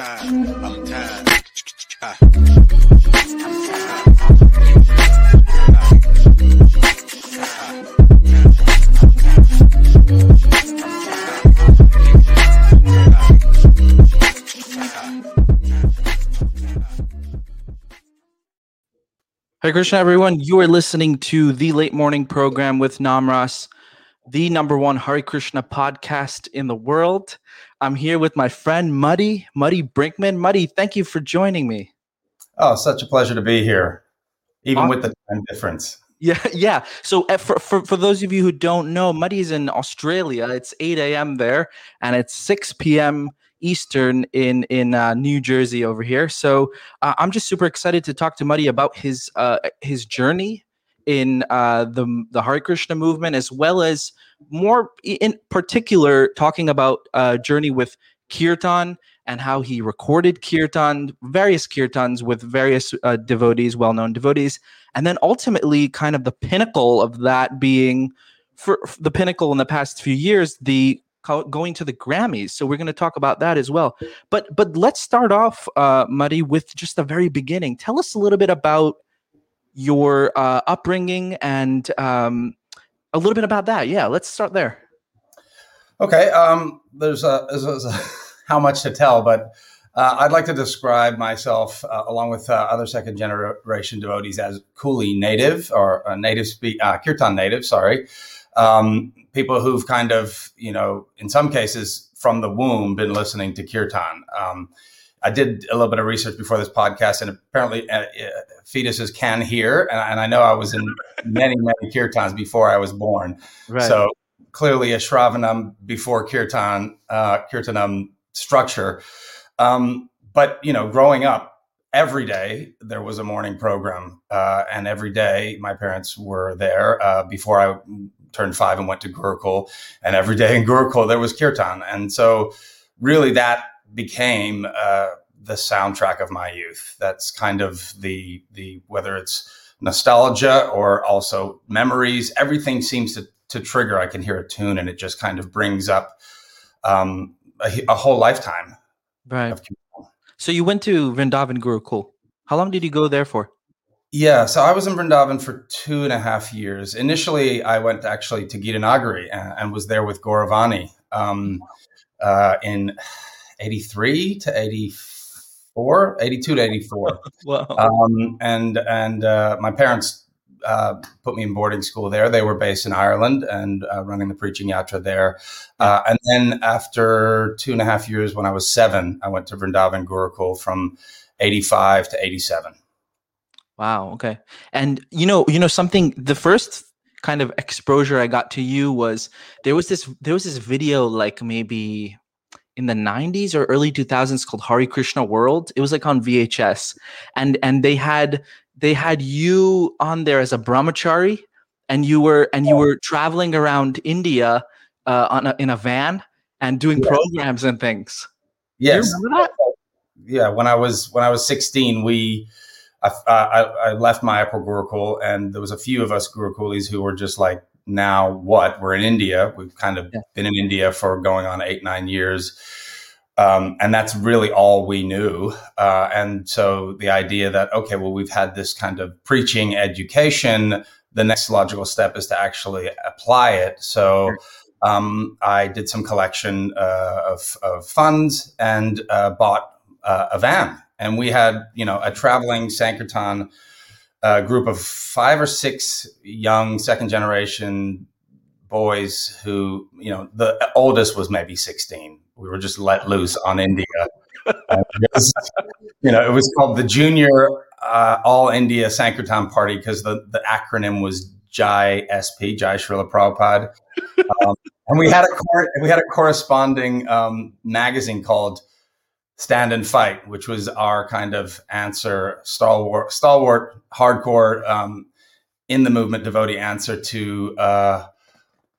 tired. I'm tired. Hare Krishna, everyone. You are listening to the late morning program with Namras, the number one Hare Krishna podcast in the world. I'm here with my friend Madi, Madi Brinkmann. Madi, thank you for joining me. Oh, such a pleasure to be here, even with the time difference. Yeah, yeah. So uh, for, for, for those of you who don't know, Madi's in Australia. It's 8 a.m. there, and it's 6 p.m. Eastern in in uh, New Jersey over here. So uh, I'm just super excited to talk to Madi about his uh, his journey in uh, the the Hare Krishna movement, as well as more in particular talking about uh, journey with kirtan and how he recorded kirtan, various kirtans with various uh, devotees, well known devotees, and then ultimately, kind of the pinnacle of that being for, for the pinnacle in the past few years, the going to the Grammys. So we're going to talk about that as well. But but let's start off, uh, Madi, with just the very beginning. Tell us a little bit about your uh, upbringing and um, a little bit about that. Yeah, let's start there. Okay, um, there's, a, there's, a, how much to tell, but uh, I'd like to describe myself, uh, along with uh, other second generation devotees, as Coolie native or a native speak, uh, Kirtan native. Sorry, um, people who've kind of, you know, in some cases from the womb, been listening to Kirtan. Um, I did a little bit of research before this podcast, and apparently uh, uh, fetuses can hear. And, and, I know I was in many, many kirtans before I was born. Right. So clearly a Shravanam before kirtan, uh, kirtanam structure. Um, but, you know, growing up, every day there was a morning program. Uh, and every day my parents were there uh, before I turned five and went to Gurukul. And every day in Gurukul there was kirtan. And so really that became uh, the soundtrack of my youth. That's kind of the the whether it's nostalgia or also memories. Everything seems to to trigger. I can hear a tune and it just kind of brings up um, a, a, whole lifetime. Right. So you went to Vrindavan Gurukul. How long did you go there for? Yeah, so I was in Vrindavan for two and a half years. Initially, I went actually to Gitanagari and, and was there with Gauravani um, uh, in 83 to 84, 82 to 84. wow. Um, and and uh, my parents uh, put me in boarding school there. They were based in Ireland and uh, running the preaching yatra there. Uh, and then after two and a half years, when I was seven, I went to Vrindavan Gurukul from 85 to 87. Wow. Okay. And you know, you know something. The first kind of exposure I got to you was there was this there was this video like maybe in the 90s or early 2000s called Hare Krishna World. It was like on VHS. And and they had they had you on there as a brahmachari and you were and you were traveling around India uh, on a, in a van and doing yeah. programs and things. Yes. Yeah, when I was when I was 16, we I, I, I left Mayapur Gurukul, and there was a few of us Gurukulis who were just like now what? We're in India. We've kind of yeah. been in India for going on eight, nine years. Um, and that's really all we knew. Uh, and so the idea that, okay, well, we've had this kind of preaching education. The next logical step is to actually apply it. So um, I did some collection uh, of, of, funds and uh, bought uh, a van. And we had, you know, a traveling Sankirtan a group of five or six young second generation boys who, you know, the oldest was maybe 16. We were just let loose on India. was, you know, it was called the Junior uh, All India Sankirtan Party because the, the acronym was Jai SP, Jai Srila Prabhupada. Um, and we had a we had a corresponding um, magazine called stand and fight, which was our kind of answer, stalwart, stalwart, hardcore, um, in the movement devotee answer to uh,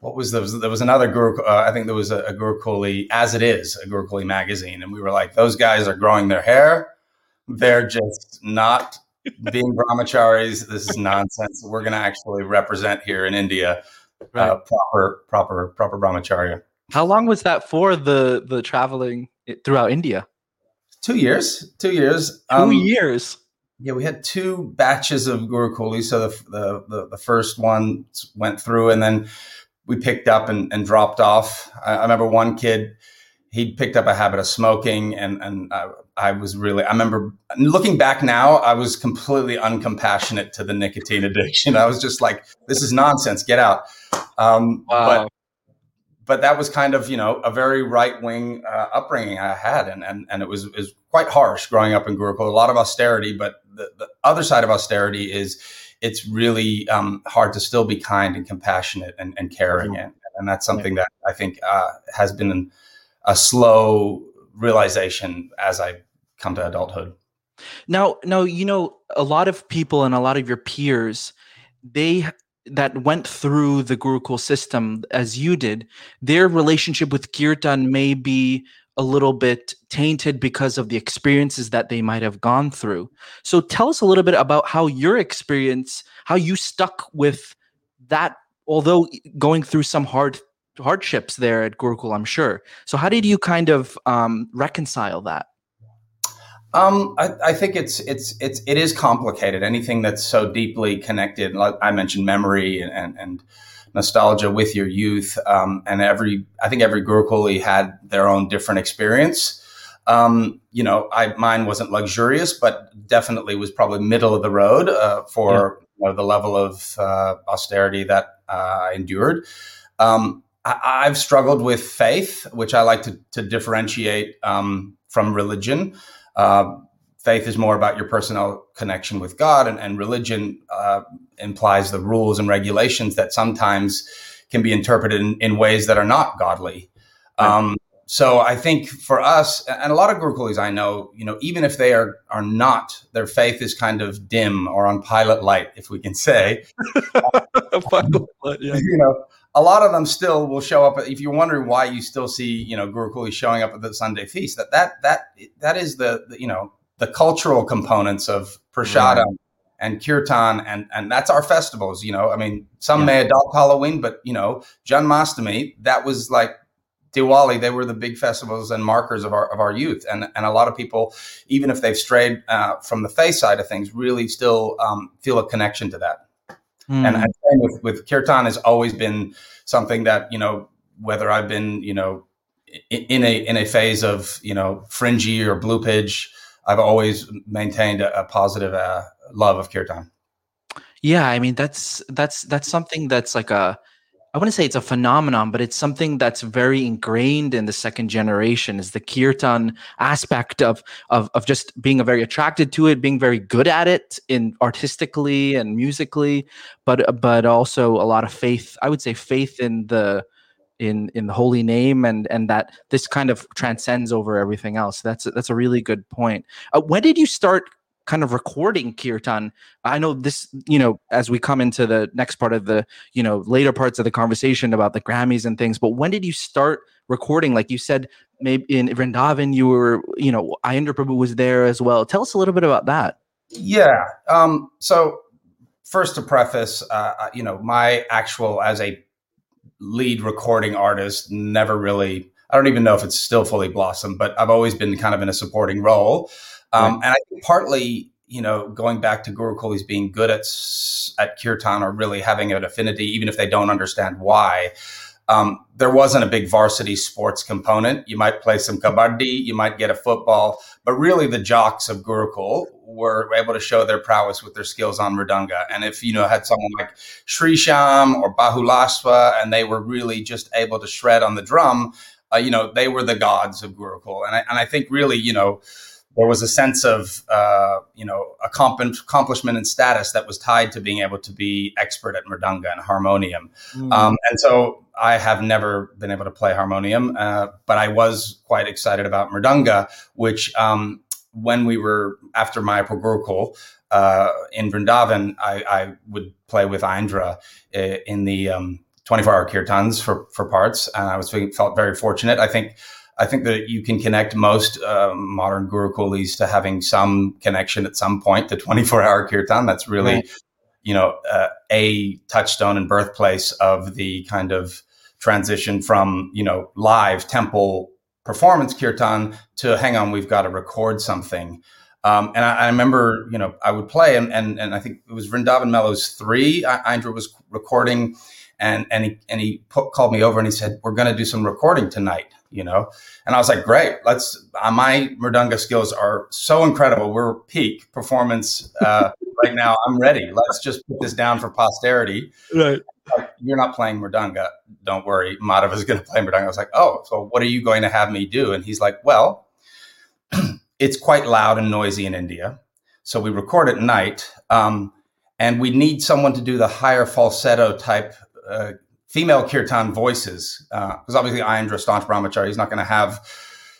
what was there was, there was another guru. Uh, I think there was a, a Gurukuli, as it is, a Gurukuli magazine, and we were like, those guys are growing their hair. They're just not being brahmacharis. This is nonsense. We're going to actually represent here in India uh, right. uh, proper, proper, proper brahmacharya. How long was that for the the traveling throughout India? Two years. Two years. Two um, years. Yeah, we had two batches of Gurukulis. So the, the, the the first one went through, and then we picked up and, and dropped off. I, I remember one kid he picked up a habit of smoking and and I, I, was really I remember looking back now I was completely uncompassionate to the nicotine addiction I was just like this is nonsense get out um, wow. but but that was kind of you know a very right wing uh, upbringing I had and and and it was it was quite harsh growing up in Gurukul a lot of austerity but the, the other side of austerity is it's really um, hard to still be kind and compassionate and, and caring mm-hmm. and, and that's something that I think uh, has been a slow realization as I come to adulthood. Now, now you know a lot of people and a lot of your peers, they that went through the Gurukul system as you did, their relationship with kirtan may be a little bit tainted because of the experiences that they might have gone through. So tell us a little bit about how your experience, how you stuck with that although going through some hard hardships there at Gurukul, I'm sure. So how did you kind of um, reconcile that? Um, I, I, think it's it's it's it is complicated. Anything that's so deeply connected, like I mentioned, memory and, and, and nostalgia with your youth, um, and every I think every Gurukuli had their own different experience. Um, you know, I mine wasn't luxurious, but definitely was probably middle of the road uh, for yeah. you know, the level of uh, austerity that uh, I endured. Um, I, have struggled with faith, which I like to, to differentiate um, from religion. Uh, faith is more about your personal connection with God, and, and religion uh, implies the rules and regulations that sometimes can be interpreted in, in ways that are not godly. Um, so I think for us, and a lot of Gurukulis I know, you know, even if they are are not, their faith is kind of dim or on pilot light, if we can say. light, yeah. You know, a lot of them still will show up. If you're wondering why you still see, you know, Guru Gurukuli showing up at the Sunday feast, that that that that is the, the you know the cultural components of Prashadam right. and Kirtan, and and that's our festivals. You know, I mean, some yeah. may adopt Halloween, but you know, Janmashtami, that was like Diwali, they were the big festivals and markers of our of our youth, and and a lot of people, even if they've strayed uh, from the faith side of things, really still um, feel a connection to that. Mm. And I with, with kirtan has always been something that you know whether I've been you know in a in a phase of you know fringy or blue pidge, I've always maintained a, a positive uh, love of kirtan. Yeah, I mean that's that's that's something that's like a I wouldn't say it's a phenomenon, but it's something that's very ingrained in the second generation is the kirtan aspect of, of, of just being very attracted to it, being very good at it in artistically and musically, but, but also a lot of faith. I would say faith in the, in, in the holy name and, and that this kind of transcends over everything else. That's, that's a really good point. Uh, when did you start kind of recording kirtan. I know this you know as we come into the next part of the you know later parts of the conversation about the grammys and things but when did you start recording? Like you said maybe in vrindavan you were you know Aindra prabhu was there as well. Tell us a little bit about that. Yeah um so first to preface uh, uh you know my actual as a lead recording artist never really i don't even know if it's still fully blossomed but i've always been kind of in a supporting role um, right. And I think partly, you know, going back to Gurukulis being good at at kirtan or really having an affinity, even if they don't understand why. Um, there wasn't a big varsity sports component. You might play some kabaddi, you might get a football, but really the jocks of Gurukul were able to show their prowess with their skills on Mridanga. And if you know had someone like Sri Sham or Bahulaswa, and they were really just able to shred on the drum, uh, you know, they were the gods of Gurukul. And I, and I think really, you know, there was a sense of uh, you know accomplishment and status that was tied to being able to be expert at mridanga and harmonium mm. um, and so i have never been able to play harmonium uh, but i was quite excited about mridanga which um, when we were after my Gurukul uh, in Vrindavan, I, I, would play with Aindra uh, in the um, 24 hour kirtans for, for parts. And I was felt very fortunate. I think I think that you can connect most uh, modern gurukulis to having some connection at some point to 24 hour kirtan. That's really, right. you know, uh, a touchstone and birthplace of the kind of transition from, you know, live temple performance kirtan to hang on, we've got to record something. Um, and I, I, remember, you know, I would play, and, and and I think it was Vrindavan Mellows three. Aindra was recording, and and he and he put, called me over and he said, "We're going to do some recording tonight." You know, and I was like, "Great, let's." Uh, my mridanga skills are so incredible. We're peak performance uh, right now. I'm ready. Let's just put this down for posterity. Right. Like, You're not playing mridanga. Don't worry. Madhav is going to play mridanga. I was like, "Oh, so what are you going to have me do?" And he's like, "Well." it's quite loud and noisy in India. So we record at night. Um, and we need someone to do the higher falsetto type uh, female kirtan voices. Because uh, obviously, Aindra, staunch brahmachari, he's not going to have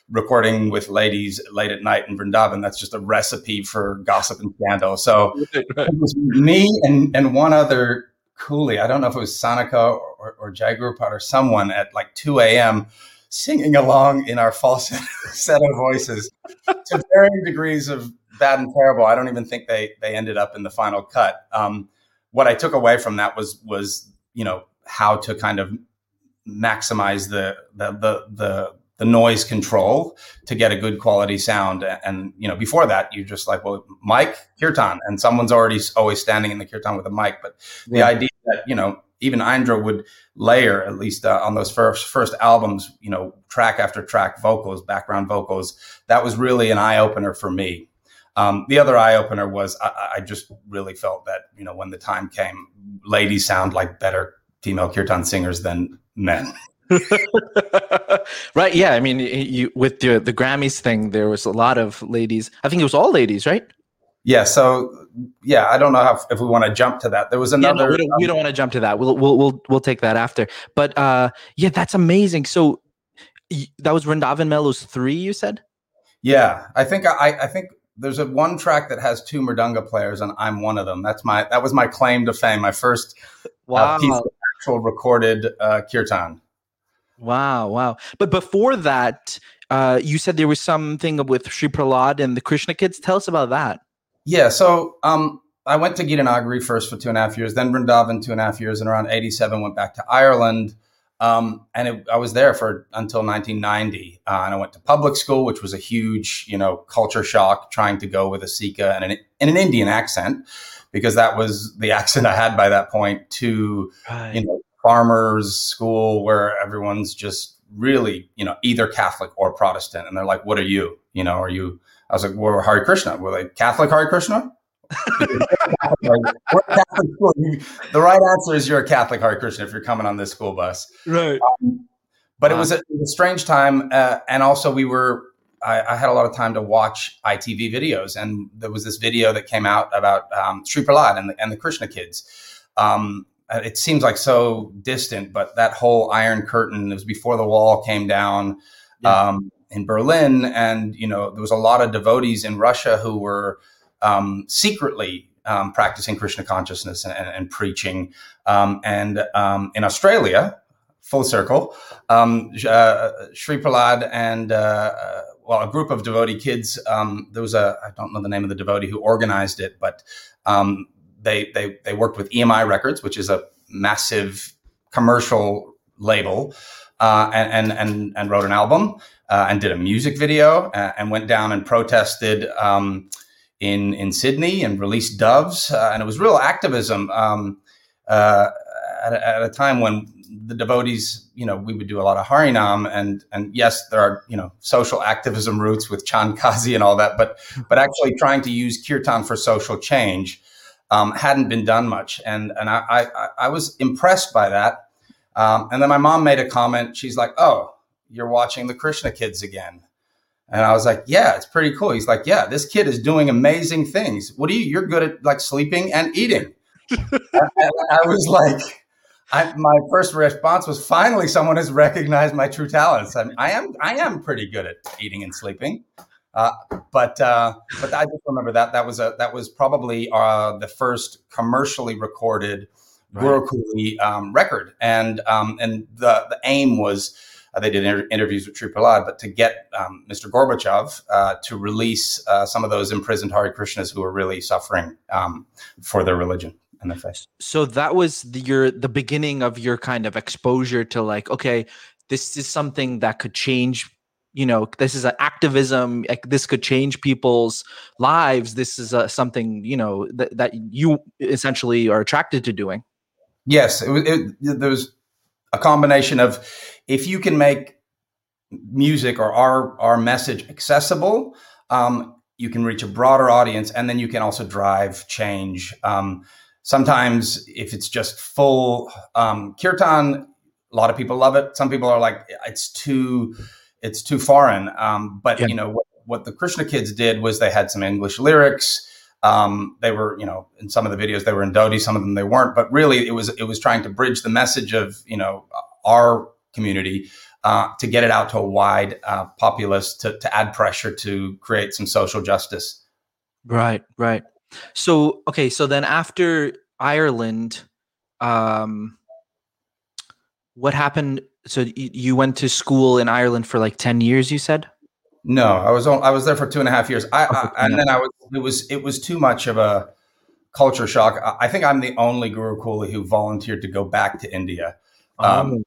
recording with ladies late at night in Vrindavan. That's just a recipe for gossip and scandal. So right, right. it was me and, and one other coolie. I don't know if it was Sanika or, or, or or someone at like 2 a.m singing along in our falsetto voices to varying degrees of bad and terrible. I don't even think they they ended up in the final cut. Um, what I took away from that was was you know how to kind of maximize the the the the, the noise control to get a good quality sound. And, you know before that you're just like well mic kirtan and someone's already always standing in the kirtan with a mic. But the idea that you know even Aindra would layer, at least uh, on those first first albums, you know, track after track vocals, background vocals. That was really an eye opener for me. Um, the other eye opener was I, I, just really felt that you know when the time came, ladies sound like better female kirtan singers than men. right? Yeah. I mean, you with the the Grammys thing, there was a lot of ladies. I think it was all ladies, right? Yeah. So yeah, I don't know how, if we want to jump to that. There was another. Yeah, no, we, don't, um, don't want to jump to that. We'll we'll we'll we'll take that after. But uh, yeah, that's amazing. So that was Vrindavan Mellows three. You said. Yeah, I think I I think there's a one track that has two mridanga players, and I'm one of them. That's my that was my claim to fame. My first wow. uh, piece of actual recorded uh, kirtan. Wow, wow! But before that, uh, you said there was something with Sri Prahlad and the Krishna Kids. Tell us about that. Yeah. So um, I went to Gitanagari first for two and a half years, then Vrindavan two and a half years, and around 87 went back to Ireland. Um, and it, I was there for until 1990. Uh, and I went to public school, which was a huge, you know, culture shock trying to go with a Sikha and an, in an Indian accent, because that was the accent I had by that point to, right. you know, farmers school where everyone's just really, you know, either Catholic or Protestant. And they're like, what are you? You know, are you, I was like, well, we're Hare Krishna. We're like Catholic Hare Krishna. the right answer is you're a Catholic Hare Krishna if you're coming on this school bus. Right. Um, but wow. it, was a, it, was a, strange time. Uh, and also we were, I, I, had a lot of time to watch ITV videos. And there was this video that came out about um, Sri Prahlad and the, and the Krishna kids. Um, it seems like so distant, but that whole Iron Curtain, it was before the wall came down. Yeah. Um, in Berlin, and you know there was a lot of devotees in Russia who were um, secretly um, practicing Krishna consciousness and, and, and preaching. Um, and um, in Australia, full circle, um, uh, Sri Prahlad and uh, uh, well, a group of devotee kids. Um, there was a I don't know the name of the devotee who organized it, but they they they worked with EMI Records, which is a massive commercial label, uh, and, and and and wrote an album uh, and did a music video uh, and went down and protested um, in in Sydney and released doves uh, and it was real activism um, uh, at, a, at, a, time when the devotees you know we would do a lot of harinam and and yes there are you know social activism roots with Chand Kazi and all that but but actually trying to use kirtan for social change um, hadn't been done much and and I, I, I was impressed by that um, and then my mom made a comment she's like oh you're watching the Krishna kids again. And I was like, yeah, it's pretty cool. He's like, yeah, this kid is doing amazing things. What do you, you're good at like sleeping and eating. I was like, I, my first response was finally someone has recognized my true talents. I, I am, I am pretty good at eating and sleeping. Uh, but uh, but I just remember that that was a that was probably uh, the first commercially recorded right. Gurukuli um, record, and um, and the the aim was uh, they did inter- interviews with Sri Prahlad, but to get um, Mr. Gorbachev uh, to release uh, some of those imprisoned Hare Krishnas who were really suffering um, for their religion faith. So that was the, your the beginning of your kind of exposure to like, okay, this is something that could change you know this is an activism like this could change people's lives. This is a, something you know that, that you essentially are attracted to doing. Yes it, it, there was a combination of if you can make music or our our message accessible um, you can reach a broader audience and then you can also drive change. Um, sometimes if it's just full um, kirtan a lot of people love it some people are like it's too it's too foreign. Um, but yeah. you know what, what, the Krishna kids did was they had some English lyrics. Um, they were, you know, in some of the videos they were in dhoti, some of them they weren't. But really, it was it was trying to bridge the message of you know our community uh, to get it out to a wide uh, populace to to add pressure to create some social justice. Right, right. So okay, so then after Ireland, um, what happened? So you went to school in Ireland for like 10 years you said? No I was on, I was there for two and a half years. I, I and then I was it was it was too much of a culture shock. I think I'm the only Guru Kuli who volunteered to go back to India. Um,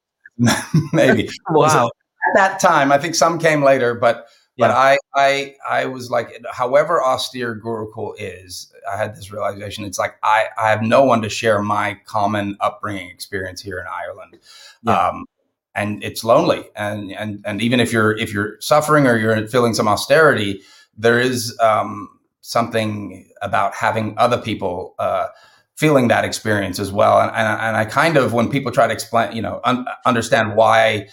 oh. maybe. Wow. at that time I think some came later but but yeah. I, I, I was like, however austere Gurukul is, I had this realization. It's like I, I have no one to share my common upbringing experience here in Ireland. Yeah. Um, and it's lonely and and and even if you're if you're suffering or you're feeling some austerity there is um, something about having other people uh, feeling that experience as well and, and, and i kind of when people try to explain you know un- understand why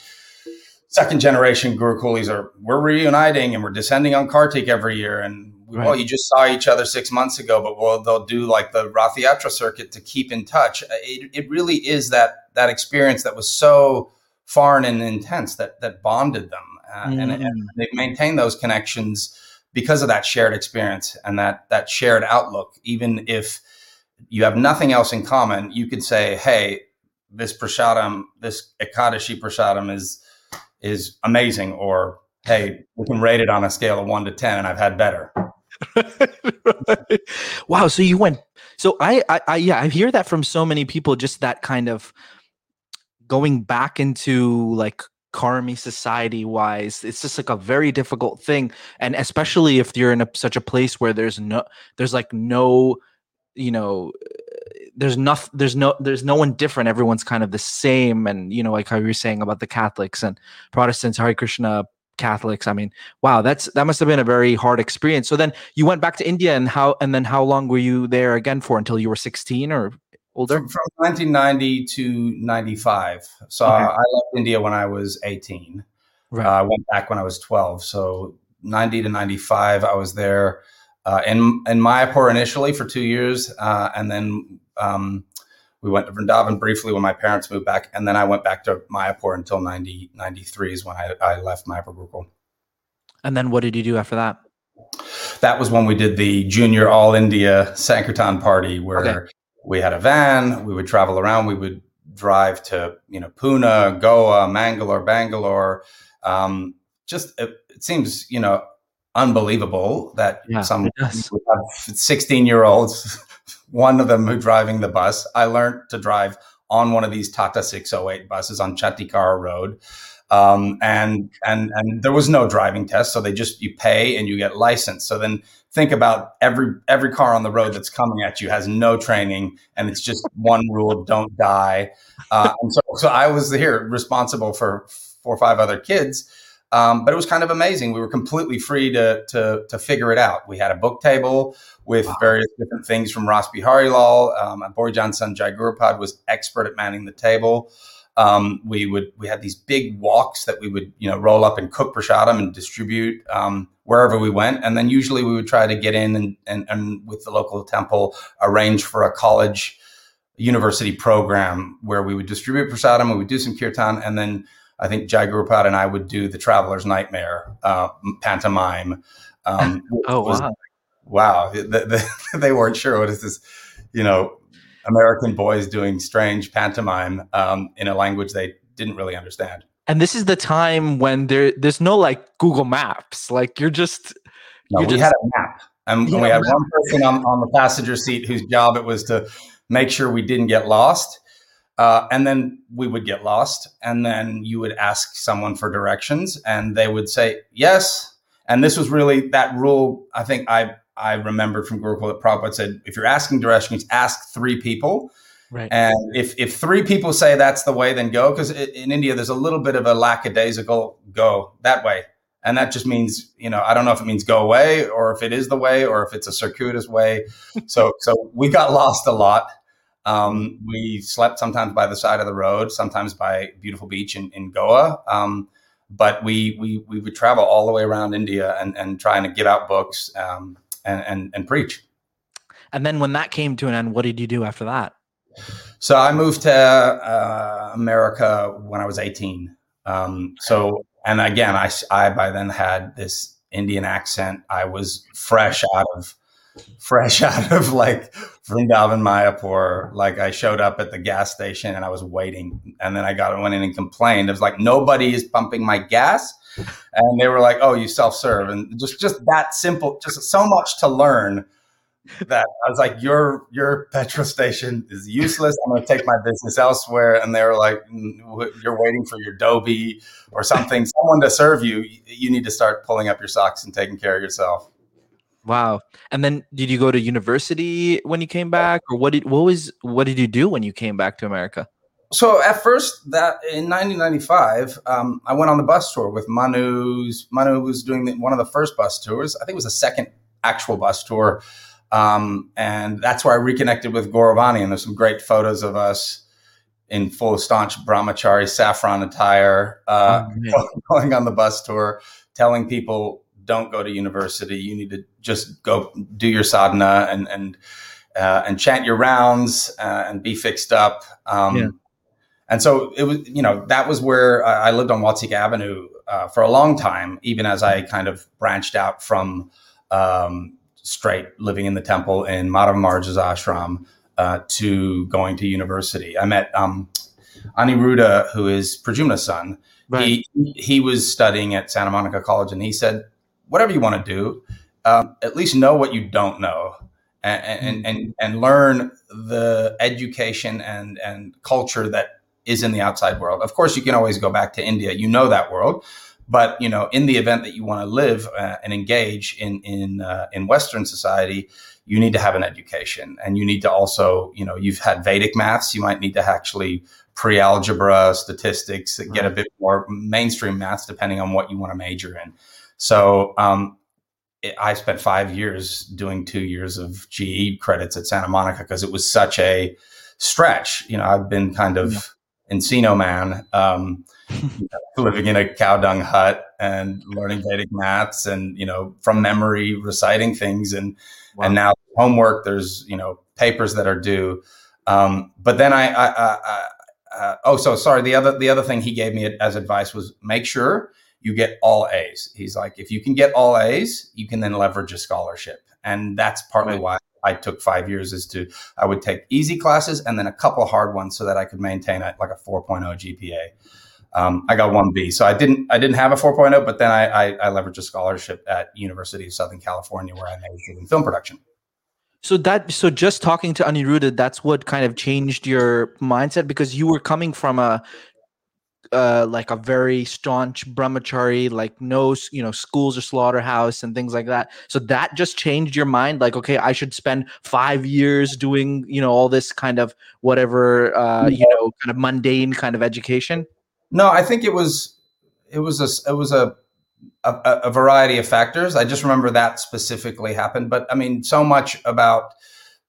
second generation gurukulis are we're reuniting and we're descending on kartik every year and right. well you just saw each other six months ago but well they'll do like the Rath Yatra circuit to keep in touch it, it really is that that experience that was so foreign and intense that that bonded them, uh, mm. and, and mm. they maintained those connections because of that shared experience and that that shared outlook. Even if you have nothing else in common, you could say, "Hey, this prasadam, this Ekadashi prasadam is is amazing," or "Hey, we can rate it on a scale of one to ten, and I've had better." wow so you went so I, I i yeah i hear that from so many people just that kind of going back into like karmi society wise it's just like a very difficult thing and especially if you're in a, such a place where there's no there's like no you know there's no there's no there's no one different everyone's kind of the same and you know like how you were saying about the catholics and protestants Hare Krishna catholics i mean wow that's that must have been a very hard experience so then you went back to india and how and then how long were you there again for until you were 16 or older? From, from 1990 to 95. So okay. I left India when I was 18. Right. Uh, I went back when I was 12. So 90 to 95, I was there uh, in in Mayapur initially for two years, uh, and then um, we went to Vrindavan briefly when my parents moved back, and then I went back to Mayapur until 90, 93 is when I, I left Mayapur Gurukul. And then what did you do after that? That was when we did the Junior All India Sankirtan party, where okay we had a van. We would travel around. We would drive to you know Pune, Goa, Mangalore, Bangalore. Um, just it, it, seems you know unbelievable that yeah, some sixteen year olds, one of them who driving the bus. I learned to drive on one of these Tata 608 buses on Chatikara Road. Um, and and and there was no driving test, so they just you pay and you get licensed. So then think about every every car on the road that's coming at you has no training, and it's just one rule: don't die. Uh, and so so I was here responsible for four or five other kids. Um, but it was kind of amazing. We were completely free to, to, to figure it out. We had a book table with wow. various different things from Ras Bihari Lal. Um, Borijan Sanjay Gurupad was expert at manning the table. Um, we would we had these big walks that we would you know roll up and cook prasadam and distribute um, wherever we went, and then usually we would try to get in and, and, and with the local temple arrange for a college university program where we would distribute prasadam, we would do some kirtan, and then I think Jai Gurupad and I would do the Traveler's Nightmare uh, pantomime. Um, oh wow! Wow, the, the, they weren't sure what is this, you know, American boys doing strange pantomime um, in a language they didn't really understand. And this is the time when there there's no like Google Maps. Like you're just no, you're we just, had a map, and we had one person on, on the passenger seat whose job it was to make sure we didn't get lost. Uh, and then we would get lost, and then you would ask someone for directions, and they would say yes. And this was really that rule. I think I I remembered from Gurukul that Prabhupada said, if you're asking directions, ask three people. Right. And if, if three people say that's the way, then go. Because in India, there's a little bit of a lackadaisical go that way. And that just means, you know, I don't know if it means go away or if it is the way or if it's a circuitous way. so, so we got lost a lot. Um, we slept sometimes by the side of the road, sometimes by beautiful beach in, in Goa. Um, but we, we, we would travel all the way around India and, and trying to give out books um, and, and, and preach. And then when that came to an end, what did you do after that? So I moved to uh, America when I was 18. Um, so, and again, I, I by then had this Indian accent. I was fresh out of, fresh out of like Vrindavan Mayapur. Like I showed up at the gas station and I was waiting, and then I got went in and complained. It was like nobody is pumping my gas, and they were like, "Oh, you self serve," and just just that simple, just so much to learn that I was like, your your petrol station is useless. I'm going to take my business elsewhere. And they were like, mm, you're waiting for your Dobie or something, someone to serve you. You need to start pulling up your socks and taking care of yourself. Wow. And then did you go to university when you came back, or what did what was what did you do when you came back to America? So at first, that in 1995, um, I went on the bus tour with Manu's. Manu was doing the, one of the first bus tours. I think it was the second actual bus tour um, and that's where I reconnected with Gauravani. And there's some great photos of us in full staunch brahmachari saffron attire, uh, oh, going on the bus tour, telling people don't go to university. You need to just go do your sadhana and and uh, and chant your rounds uh, and be fixed up. Um, yeah. And so it was, you know, that was where I lived on Watseka Avenue uh, for a long time, even as I kind of branched out from um, straight living in the temple in Madhav Maharaj's ashram uh, to going to university. I met um, Aniruddha, who is Pradyumna's son. Right. He, he was studying at Santa Monica College, and he said, whatever you want to do, um, at least know what you don't know. And, and, and, and learn the education and, and culture that is in the outside world. Of course, you can always go back to India. You know that world, but you know, in the event that you want to live uh, and engage in in uh, in Western society, you need to have an education, and you need to also, you know, you've had Vedic maths. You might need to actually pre-algebra, statistics, get a bit more mainstream maths, depending on what you want to major in. So um, it, I spent five years doing two years of GE credits at Santa Monica because it was such a stretch. You know, I've been kind of yeah. Encino man. Um, living in a cow dung hut and learning Vedic maths and, you know, from memory reciting things. And, wow. and now homework, there's, you know, papers that are due. Um, but then I, I, I, I uh, oh, so sorry. The other, the other thing he gave me as advice was make sure you get all A's. He's like, if you can get all A's, you can then leverage a scholarship. And that's partly right. why I took five years is to, I would take easy classes and then a couple hard ones so that I could maintain a, like a 4.0 GPA. Um, I got one B, so I didn't I didn't have a 4.0, but then I, I, I leveraged a scholarship at University of Southern California where I majored in film production. So that so just talking to Aniruddha, that's what kind of changed your mindset because you were coming from a uh, like a very staunch brahmachari, like no, you know, schools or slaughterhouse and things like that. So that just changed your mind. Like, okay, I should spend five years doing, you know, all this kind of whatever, uh, you know, kind of mundane kind of education. No, I think it was it was a it was a, a, a variety of factors. I just remember that specifically happened, but I mean, so much about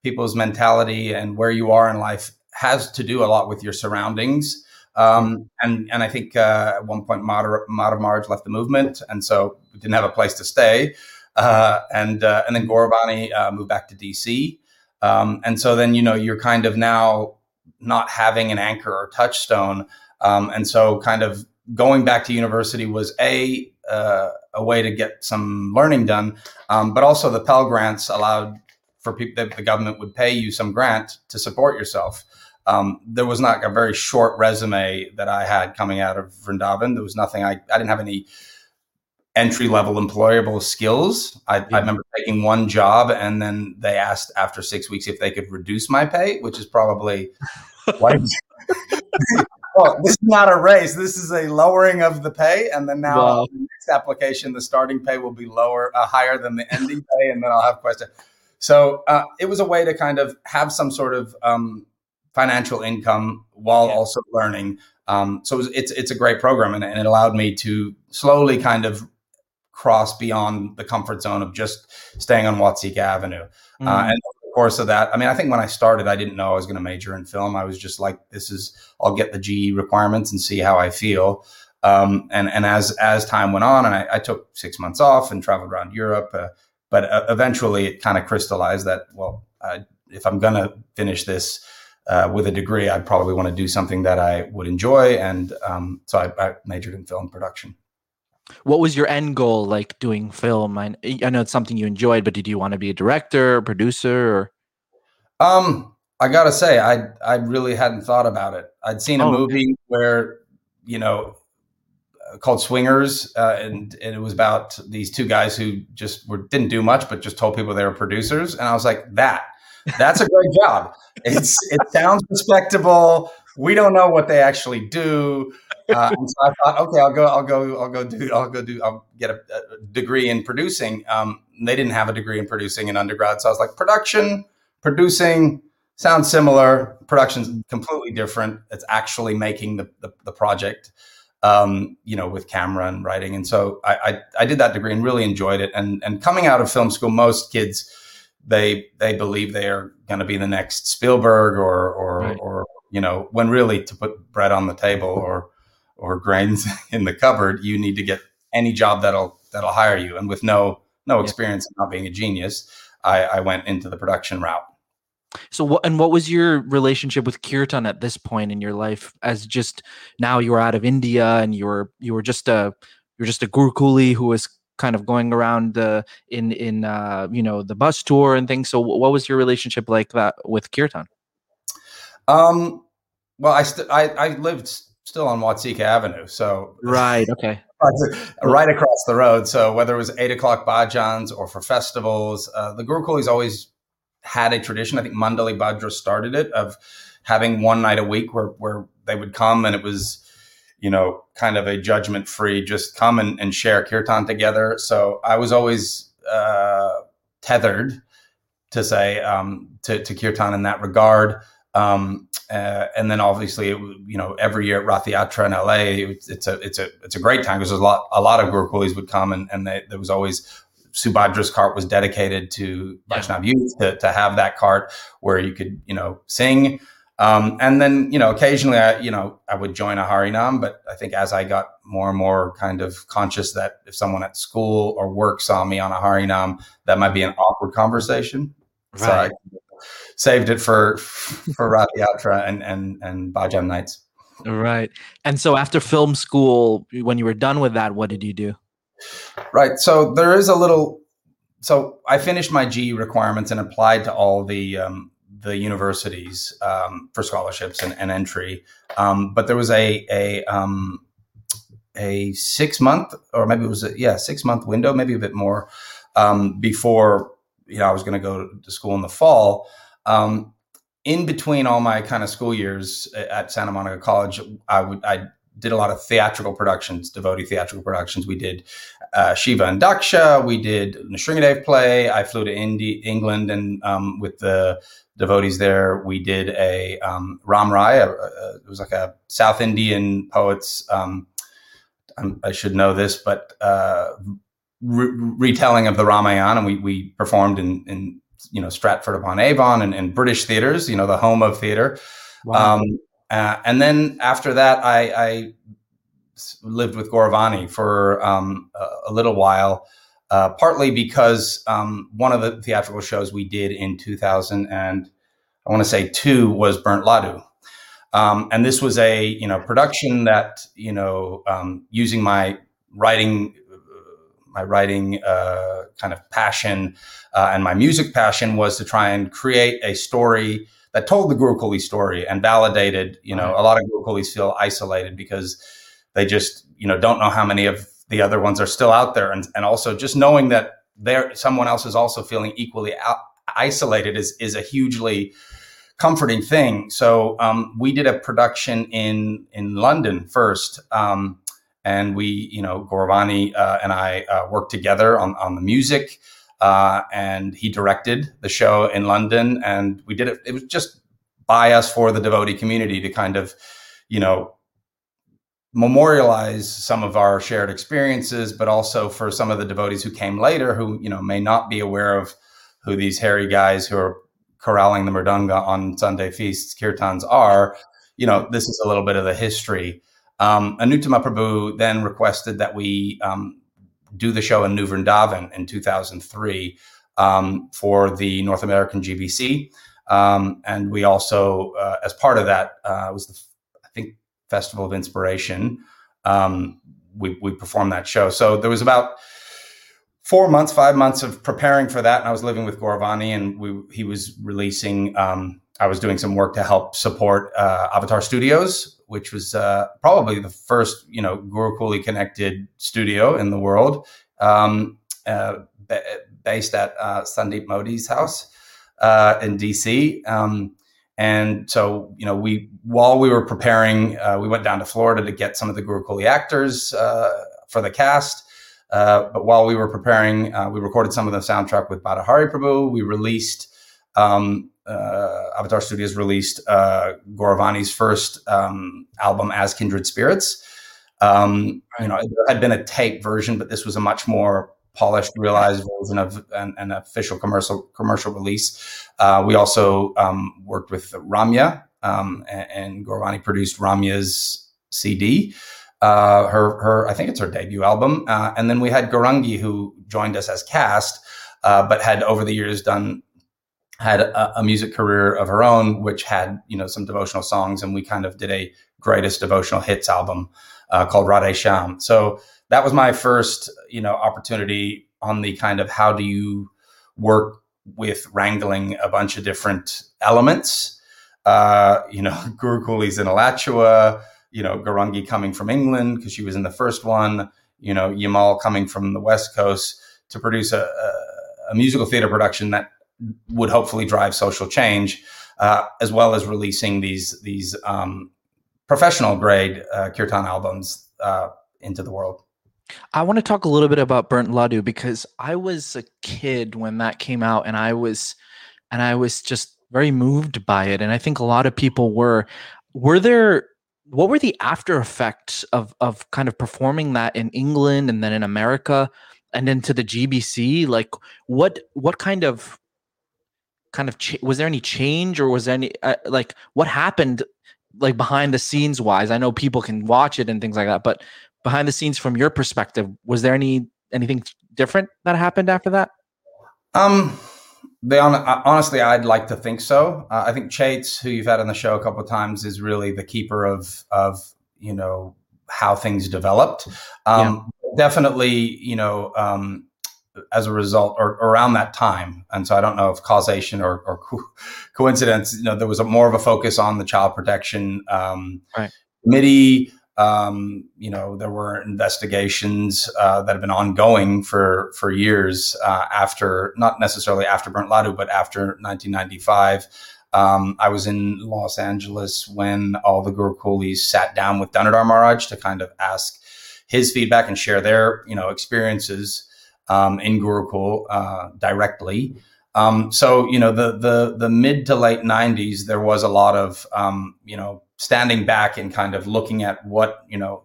people's mentality and where you are in life has to do a lot with your surroundings. Um, and and I think uh, at one point Madhav Maharaj left the movement, and so we didn't have a place to stay. Uh, and uh, and then Gauravani uh, moved back to DC, um, and so then you know you're kind of now not having an anchor or touchstone um, and so, kind of going back to university was a uh, a way to get some learning done, um, but also the Pell grants allowed for people that the government would pay you some grant to support yourself. Um, there was not a very short resume that I had coming out of Vrindavan. There was nothing. I, I didn't have any entry level employable skills. I, yeah. I, remember taking one job and then they asked after six weeks if they could reduce my pay, which is probably why, well, this is not a raise. This is a lowering of the pay, and then now wow. the next application, the starting pay will be lower, uh, higher than the ending pay, and then I'll have questions. So uh, it was a way to kind of have some sort of um, financial income while yeah. also learning. Um, so it was, it's it's a great program, and, and, it allowed me to slowly kind of cross beyond the comfort zone of just staying on Watseka Avenue. Mm. Uh, and of course of that, I mean, I think when I started, I didn't know I was going to major in film. I was just like, this is, I'll get the GE requirements and see how I feel. Um, and, and as, as time went on and I, I, took six months off and traveled around Europe, uh, but uh, eventually it kind of crystallized that, well, if I'm going to finish this, uh, with a degree, I'd probably want to do something that I would enjoy. And um, so I, I majored in film production. What was your end goal like doing film? I, I know it's something you enjoyed, but did you want to be a director, or producer, or? Um, I gotta say, I I really hadn't thought about it. I'd seen a oh, movie okay. where you know uh, called Swingers, uh, and, and it was about these two guys who just were didn't do much, but just told people they were producers, and I was like, that that's a great job. It's it sounds respectable. We don't know what they actually do. Uh, so I thought, okay, I'll go, I'll go, I'll go do, I'll go do, I'll get a, a degree in producing. Um, they didn't have a degree in producing in undergrad, so I was like, production, producing sounds similar. Production's completely different. It's actually making the the, the project, um, you know, with camera and writing. And so I, I I did that degree and really enjoyed it. And and coming out of film school, most kids they they believe they are going to be the next Spielberg or or right. or you know when really to put bread on the table or or grains in the cupboard, you need to get any job that'll that'll hire you. And with no no experience yeah. not being a genius, I, I went into the production route. So what and what was your relationship with kirtan at this point in your life as just now you were out of India and you were you were just a you're just a gurukuli who was kind of going around the in in uh you know the bus tour and things so what was your relationship like that with kirtan um well I st- I I lived still on Watseka Avenue. So right, okay, right across the road. So whether it was eight o'clock bhajans or for festivals, uh, the Gurukulis always had a tradition. I think Mandali Bhadra started it of having one night a week where where they would come and it was you know kind of a judgment free just come and, and share kirtan together. So i was always uh, tethered to say um, to, to kirtan in that regard. Um, uh, and then obviously, it, you know, every year at Rath Yatra in LA, it's, it's a it's a it's a great time because there's a lot a lot of Gurukulis would come, and, and they, there was always Subhadra's cart was dedicated to Vaishnav youth to, to have that cart where you could you know sing. Um, and then you know occasionally I you know I would join a Harinam, but I think as I got more and more kind of conscious that if someone at school or work saw me on a Harinam, that might be an awkward conversation. Right. So I saved it for for Rath Yatra and and and Bhajan nights. Right. And so after film school, when you were done with that, what did you do? Right. So there is a little. So I finished my GE requirements and applied to all the um, the universities um, for scholarships and, and entry. Um, but there was a a um, a six month or maybe it was a yeah six month window, maybe a bit more um, before you know I was going to go to school in the fall. Um, in between all my kind of school years at Santa Monica College, I would I did a lot of theatrical productions, devotee theatrical productions. We did uh, Shiva and Daksha. We did Nrsingadev play. I flew to Indi- England and um, with the devotees there, we did a um, Ram Rai. A, a, it was like a South Indian poets. Um, i should know this, but uh, re- retelling of the Ramayana. And we we performed in in you know Stratford upon Avon and, and British theaters, you know the home of theater. Wow. Um, uh, and then after that, I, I lived with Gauravani for um, a, a, little while, uh, partly because um, one of the theatrical shows we did in 2000 and I want to say two was Burnt Ladu. Um, and this was a you know production that you know um, using my writing my writing uh, kind of passion uh, and my music passion was to try and create a story that told the Gurukuli story and validated, you know, a lot of Gurukulis feel isolated because they just, you know, don't know how many of the other ones are still out there. And, and also just knowing that there, someone else is also feeling equally out, isolated is, is a hugely comforting thing. So um, we did a production in in London first, um, and we, you know, Gauravani uh, and I uh, worked together on on the music, uh, and he directed the show in London, and we did it. It was just by us for the devotee community to kind of, you know. Memorialize some of our shared experiences, but also for some of the devotees who came later, who you know may not be aware of who these hairy guys who are corralling the mridanga on Sunday feasts, kirtans are, you know, this is a little bit of the history. Um, Prabhu then requested that we um, do the show in New Vrindavan in 2003 um, for the North American GBC. Um, and we also, uh, as part of that, uh, was the, I think, Festival of Inspiration. Um, we, we performed that show. So there was about four months, five months of preparing for that, and I was living with Gauravani, and we he was releasing. Um, I was doing some work to help support uh, Avatar Studios, which was uh, probably the first, you know, Gurukuli connected studio in the world, um, uh, based at uh, Sandeep Modi's house uh, in DC. Um, and so, you know, we while we were preparing, uh, we went down to Florida to get some of the Gurukuli actors for the cast. But while we were preparing, we recorded some of the soundtrack with Bhattahari Prabhu. We released, um, uh, Avatar Studios released uh, Gauravani's first um, album as Kindred Spirits. Um, you know, there had been a tape version, but this was a much more polished, realized version of an, an official commercial commercial release. Uh, we also um, worked with Ramya, um, and, and Gauravani produced Ramya's CD uh, her her I think it's her debut album, uh, and then we had Gaurangi who joined us as cast, uh, but had over the years done had a, a, music career of her own, which had you know some devotional songs, and we kind of did a greatest devotional hits album uh, called Radhe Sham. So that was my first you know opportunity on the kind of how do you work with wrangling a bunch of different elements. Uh, you know, Guru in Alachua, you know, Gaurangi coming from England because she was in the first one, you know, Yamal coming from the West Coast to produce a, a, a musical theater production that would hopefully drive social change, uh, as well as releasing these these um, professional grade uh, kirtan albums uh, into the world. I want to talk a little bit about Burnt Laddu because I was a kid when that came out, and I was, and I was just very moved by it, and I think a lot of people were. Were there what were the after effects of of kind of performing that in England and then in America and then to the GBC? Like what what kind of kind of ch- was there any change or was there any uh, like what happened like behind the scenes wise? I know people can watch it and things like that, but behind the scenes from your perspective, was there any anything different that happened after that? Um they on, honestly, I'd like to think so. Uh, I think Chait's, who you've had on the show a couple of times, is really the keeper of of you know how things developed. Um, yeah. Definitely, you know, um, as a result or, around that time, and so I don't know if causation or, or co- coincidence. You know, there was a, more of a focus on the child protection um, right. committee. Um, you know, there were investigations uh, that have been ongoing for for years uh, after, not necessarily after Burnt Laddu, but after 1995. Um, I was in Los Angeles when all the Gurukulis sat down with Dhanurdhara Maharaj to kind of ask his feedback and share their, you know, experiences um, in Gurukul uh, directly. Um, so, you know, the the the mid to late '90s, there was a lot of, um, you know, standing back and kind of looking at what you know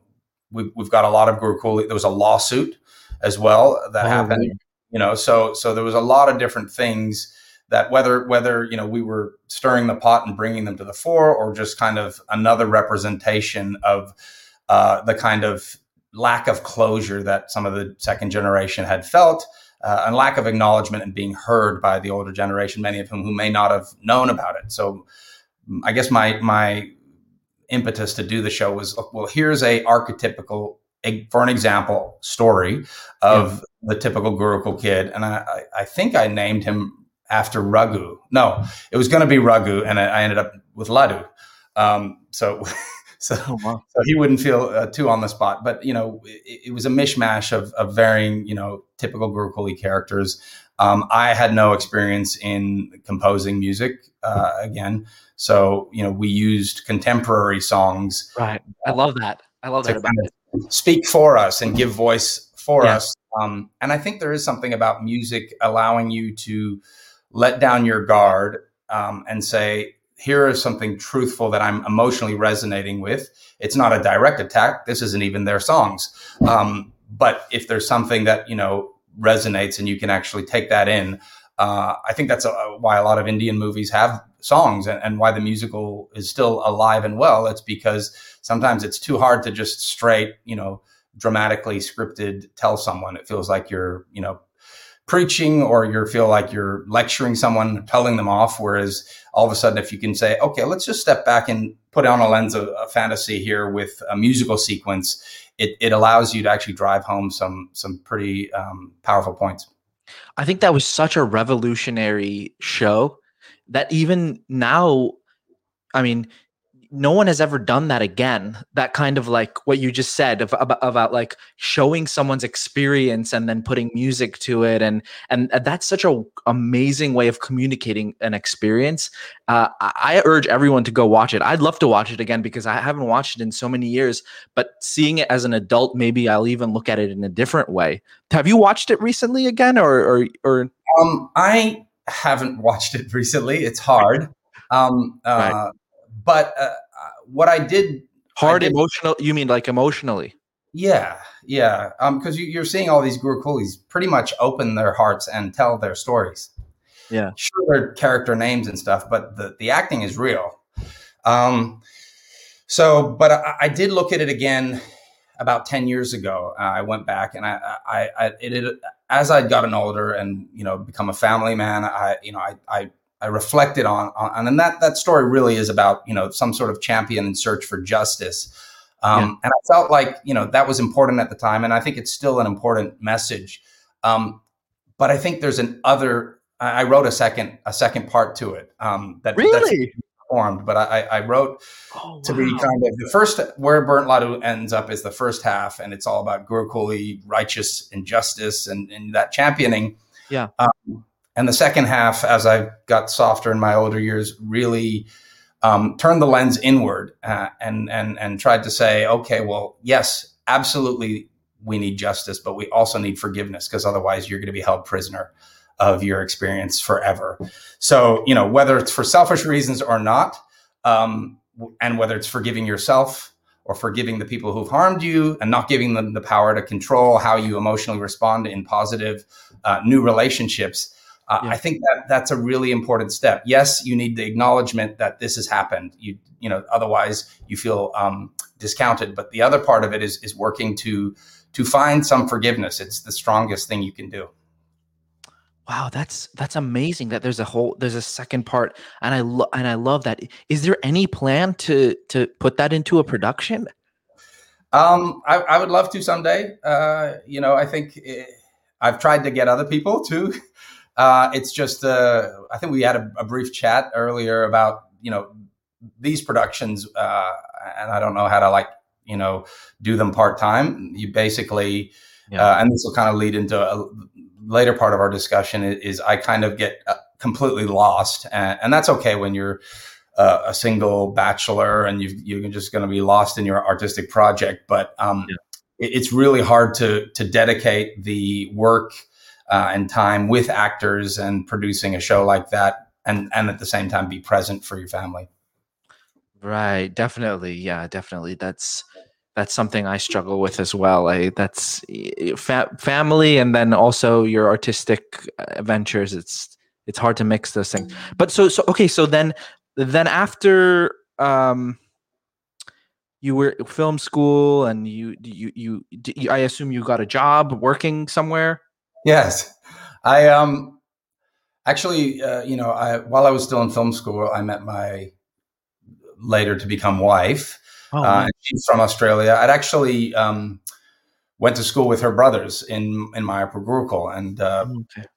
we've, we've got a lot of Gurukul. There was a lawsuit as well that oh, happened. You know, so so there was a lot of different things that whether whether you know we were stirring the pot and bringing them to the fore, or just kind of another representation of uh, the kind of lack of closure that some of the second generation had felt. Uh, and lack of acknowledgement and being heard by the older generation, many of whom who may not have known about it. So, I guess my my impetus to do the show was well here's a archetypical for an example story of yeah. the typical gurukul kid and I, I think i named him after Raghu. No, it was going to be Raghu, and I, I, ended up with Laddu. Um, so, so, oh, wow. so he wouldn't feel uh, too on the spot. But you know, it, it, was a mishmash of, of varying, you know, typical Gurukuli characters. Um, I had no experience in composing music uh, again, so you know, we used contemporary songs. Right, I love that. I love that about it. Speak for us and give voice for yeah. us. Um, and I think there is something about music allowing you to let down your guard um, and say, here is something truthful that I'm emotionally resonating with. It's not a direct attack. This isn't even their songs. Um, but if there's something that, you know, resonates and you can actually take that in, uh, I think that's a, why a lot of Indian movies have songs and, and, why the musical is still alive and well. It's because sometimes it's too hard to just straight, you know, dramatically scripted tell someone. It feels like you're, you know, preaching or you feel like you're lecturing someone, telling them off. Whereas all of a sudden, if you can say, okay, let's just step back and put on a lens of, fantasy here with a musical sequence, it, it allows you to actually drive home some some pretty um, powerful points. I think that was such a revolutionary show that even now, I mean, no one has ever done that again that kind of like what you just said of, about, about like showing someone's experience and then putting music to it and and that's such a amazing way of communicating an experience. Uh, I, urge everyone to go watch it. I'd love to watch it again because i haven't watched it in so many years but seeing it as an adult maybe i'll even look at it in a different way. Have you watched it recently again or or, or? um i haven't watched it recently. It's hard. Um uh, right but uh, what I did hard I did, emotional. You mean like emotionally? Yeah, yeah. Um, because you, are seeing all these Gurukulis pretty much open their hearts and tell their stories. Yeah, sure, they're character names and stuff, but the the acting is real. Um, so, but I, I did look at it again about 10 years ago uh, i went back and i i, I it, it, as i'd gotten older and you know become a family man i you know i i I reflected on, on, and that that story really is about you know some sort of champion in search for justice, um, yeah. and I felt like you know that was important at the time, and I think it's still an important message. Um, but I think there's an other. I wrote a second a second part to it. Um, that really formed, but I, I wrote oh, to wow. be kind of the first where Burnt Laddu ends up is the first half, and it's all about Gurukuli, righteous injustice, and, and that championing. Yeah. Um, and the second half, as I got softer in my older years, really um, turned the lens inward uh, and and and tried to say, okay, well, yes, absolutely, we need justice, but we also need forgiveness because otherwise, you're going to be held prisoner of your experience forever. So, you know, whether it's for selfish reasons or not, um, and whether it's forgiving yourself or forgiving the people who've harmed you and not giving them the power to control how you emotionally respond in positive uh, new relationships uh, yeah. I think that that's a really important step. Yes, you need the acknowledgement that this has happened. You you know otherwise you feel um, discounted. But the other part of it is is working to to find some forgiveness. It's the strongest thing you can do. Wow, that's that's amazing. That there's a whole there's a second part, and I love and I love that. Is there any plan to to put that into a production? Um, I, I would love to someday. Uh, you know, I think it, eh, I've tried to get other people to uh, it's just, uh, I think we had a, a, brief chat earlier about, you know, these productions, uh, and I don't know how to like, you know, do them part time. You basically, yeah. Uh, and this will kind of lead into a later part of our discussion is, I kind of get uh, completely lost, and, and that's okay when you're uh, a single bachelor and you are just going to be lost in your artistic project. But um, yeah. it, it's really hard to to dedicate the work uh, and time with actors and producing a show like that and and at the same time be present for your family. Right. Definitely. Yeah definitely. That's that's something i struggle with as well. I, that's fa- family and then also your artistic uh, ventures it's it's hard to mix those things. But so so okay so then then after um you were film school and you you you, you i assume you got a job working somewhere Yes, I um actually, uh, you know, I while I was still in film school, I met my later to become wife. Oh, uh, she's from Australia. I'd actually um, went to school with her brothers in in Mayapur Gurukul, and uh, okay.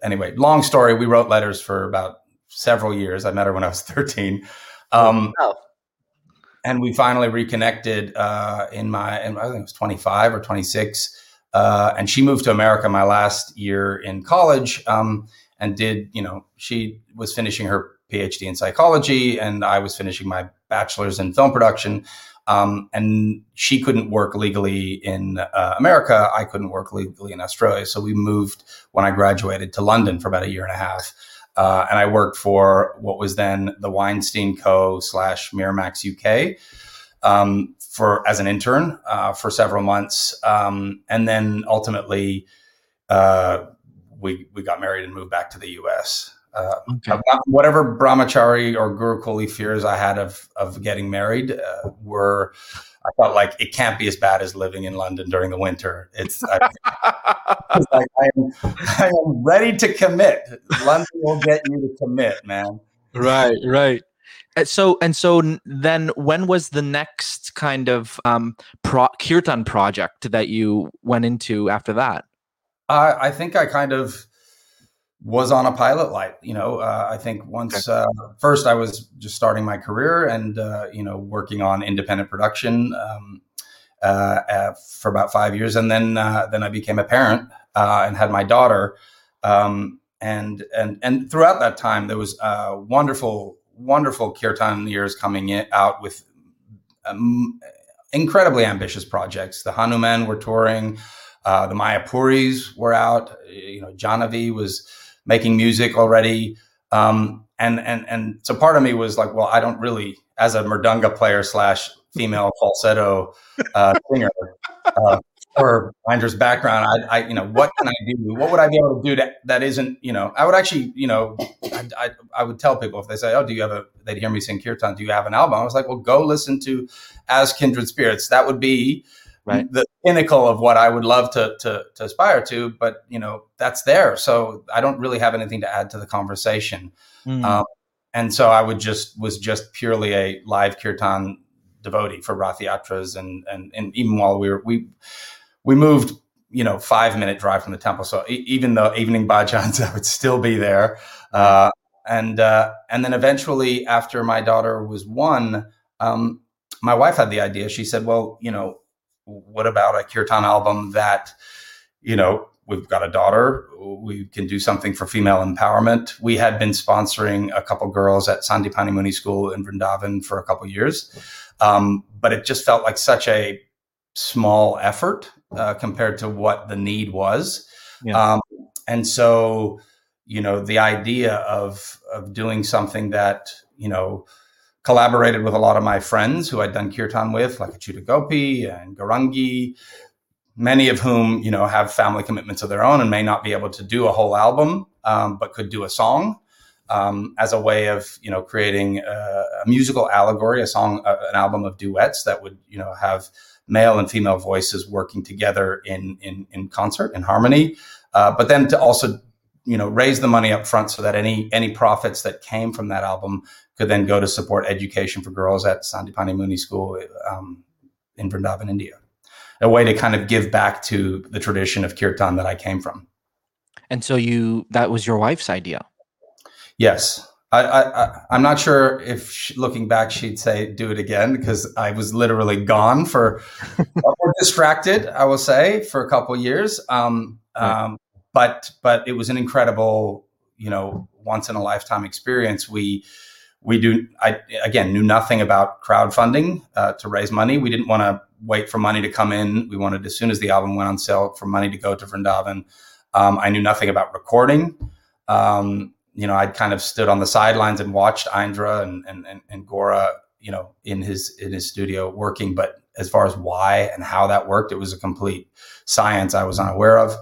anyway, long story. We wrote letters for about several years. I met her when I was thirteen. Um, oh. and we finally reconnected uh, in my, in, I think it was 25 or 26. Uh, and she moved to America my last year in college um, and did, you know, she was finishing her PhD in psychology and I was finishing my bachelor's in film production. Um, and she couldn't work legally in uh, America. I couldn't work legally in Australia. So we moved when I graduated to London for about a year and a half. Uh, and I worked for what was then the Weinstein Co. slash Miramax UK um, for as an intern uh, for several months, um, and then ultimately uh, we we got married and moved back to the US. Uh, okay. Whatever brahmachari or gurukuli fears I had of of getting married uh, were I felt like it can't be as bad as living in London during the winter. It's, I, like I am, I am ready to commit. London will get you to commit, man. Right, right. Uh, so and so then when was the next kind of um pro- kirtan project that you went into after that uh, i think i kind of was on a pilot light. You know, uh, I think once uh, first I was just starting my career and uh, you know working on independent production um, uh, uh, for about five years, and then uh, then I became a parent and had my daughter. Um, and and and throughout that time, there was a wonderful, wonderful kirtan years coming in, out with um, incredibly ambitious projects. The Hanuman were touring. the Mayapuris were out. You know, Jahnavi was making music already. Um, and and and so part of me was like, well, I don't really, as a mridanga player slash female falsetto uh, singer, uh, or Aindra's background, I, I, you know, what can I do? What would I be able to do that that isn't, you know, I would actually, you know, I, I, I would tell people if they say, oh, do you have a, they'd hear me sing kirtan, do you have an album? I was like, well, go listen to As Kindred Spirits. That would be right. the pinnacle of what I would love to, to, to aspire to, but you know, that's there. So I don't really have anything to add to the conversation. Mm. Um, and so I would just, was just purely a live kirtan devotee for Rath Yatras. And, and, and even while we were, we, we moved, you know, five minute drive from the temple. So e- even though evening bhajans, I would still be there. Uh, and, uh, and then eventually after my daughter was one, um, my wife had the idea. She said, well, you know, what about a kirtan album that, you know, we've got a daughter, we can do something for female empowerment. We had been sponsoring a couple girls at Sandipani Muni School in Vrindavan for a couple years, um, but it just felt like such a small effort uh, compared to what the need was. Yeah. Um, and so, you know, the idea of of doing something that you know collaborated with a lot of my friends who I'd done kirtan with, like Achyuta Gopi and Gaurangi, many of whom, you know, have family commitments of their own and may not be able to do a whole album, um, but could do a song um, as a way of, you know, creating a, a musical allegory, a song, uh, an album of duets that would, you know, have male and female voices working together in in, in concert in harmony. Uh, but then to also you know raise the money up front so that any any profits that came from that album could then go to support education for girls at Sandipani Muni School um, in Vrindavan, India. A way to kind of give back to the tradition of kirtan that I came from. And so you that was your wife's idea. Yes. I, I, I'm not sure if she, looking back she'd say do it again because I was literally gone for or distracted. I will say for a couple years. Um, right. um, but but it was an incredible, you know, once in a lifetime experience. We we do I again knew nothing about crowdfunding uh, to raise money. We didn't want to wait for money to come in. We wanted as soon as the album went on sale for money to go to Vrindavan. Um, I knew nothing about recording. Um, you know, I'd kind of stood on the sidelines and watched Aindra and, and, and, and Gora, you know, in his in his studio working. But as far as why and how that worked, it was a complete science I was unaware of.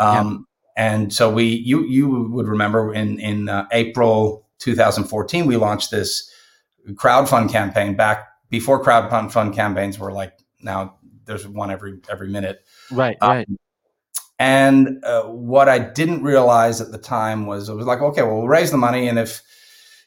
Um, and so we, you, you would remember in in uh, April 2014, we launched this crowdfund campaign back before crowdfund campaigns were like now there's one every every minute. Right, um, right. And uh, what I didn't realize at the time was it was like, okay, well, we'll raise the money, and if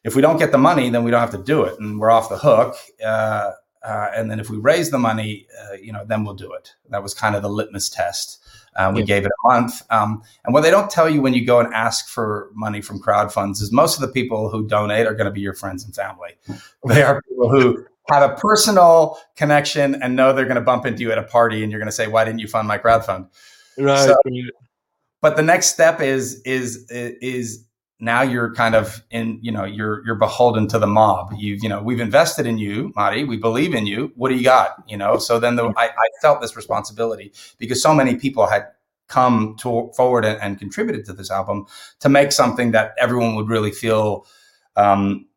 if we don't get the money, then we don't have to do it, and we're off the hook. Uh, uh, and then if we raise the money, uh, you know, then we'll do it. That was kind of the litmus test. Um, we yeah. gave it a month. Um, and what they don't tell you when you go and ask for money from crowd funds is most of the people who donate are going to be your friends and family. They are people who have a personal connection and know they're going to bump into you at a party and you're going to say, why didn't you fund my crowdfund? Right. So, but the next step is, is, is now you're kind of in, you know, you're, you're beholden to the mob. You've, you know, we've invested in you, Madi. We believe in you. What do you got? You know? So then the, I, I felt this responsibility because so many people had come to, forward and, and, contributed to this album to make something that everyone would really feel, um,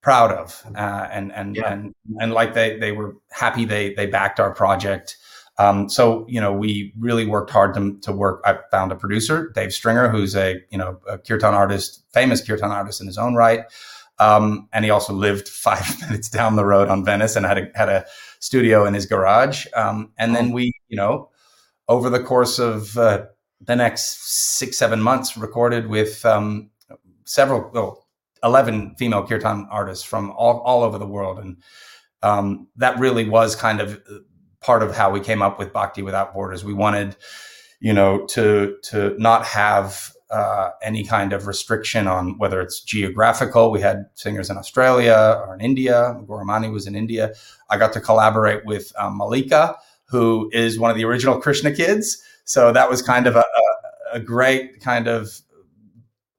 proud of uh, and and, yeah. and and like they they were happy they they backed our project um, so you know we really worked hard to, to work. I found a producer dave stringer who's a you know a kirtan artist famous kirtan artist in his own right. Um, and he also lived five minutes down the road on venice and had a had a studio in his garage. Um, and then we you know over the course of uh, the next six seven months recorded with um, several well, 11 female kirtan artists from all, all over the world. And um, that really was kind of part of how we came up with Bhakti Without Borders. We wanted, you know, to, to not have uh, any kind of restriction on whether it's geographical. We had singers in Australia or in India. Gauramani was in India. I got to collaborate with um, Malika, who is one of the original Krishna kids. So that was kind of a, a, a great kind of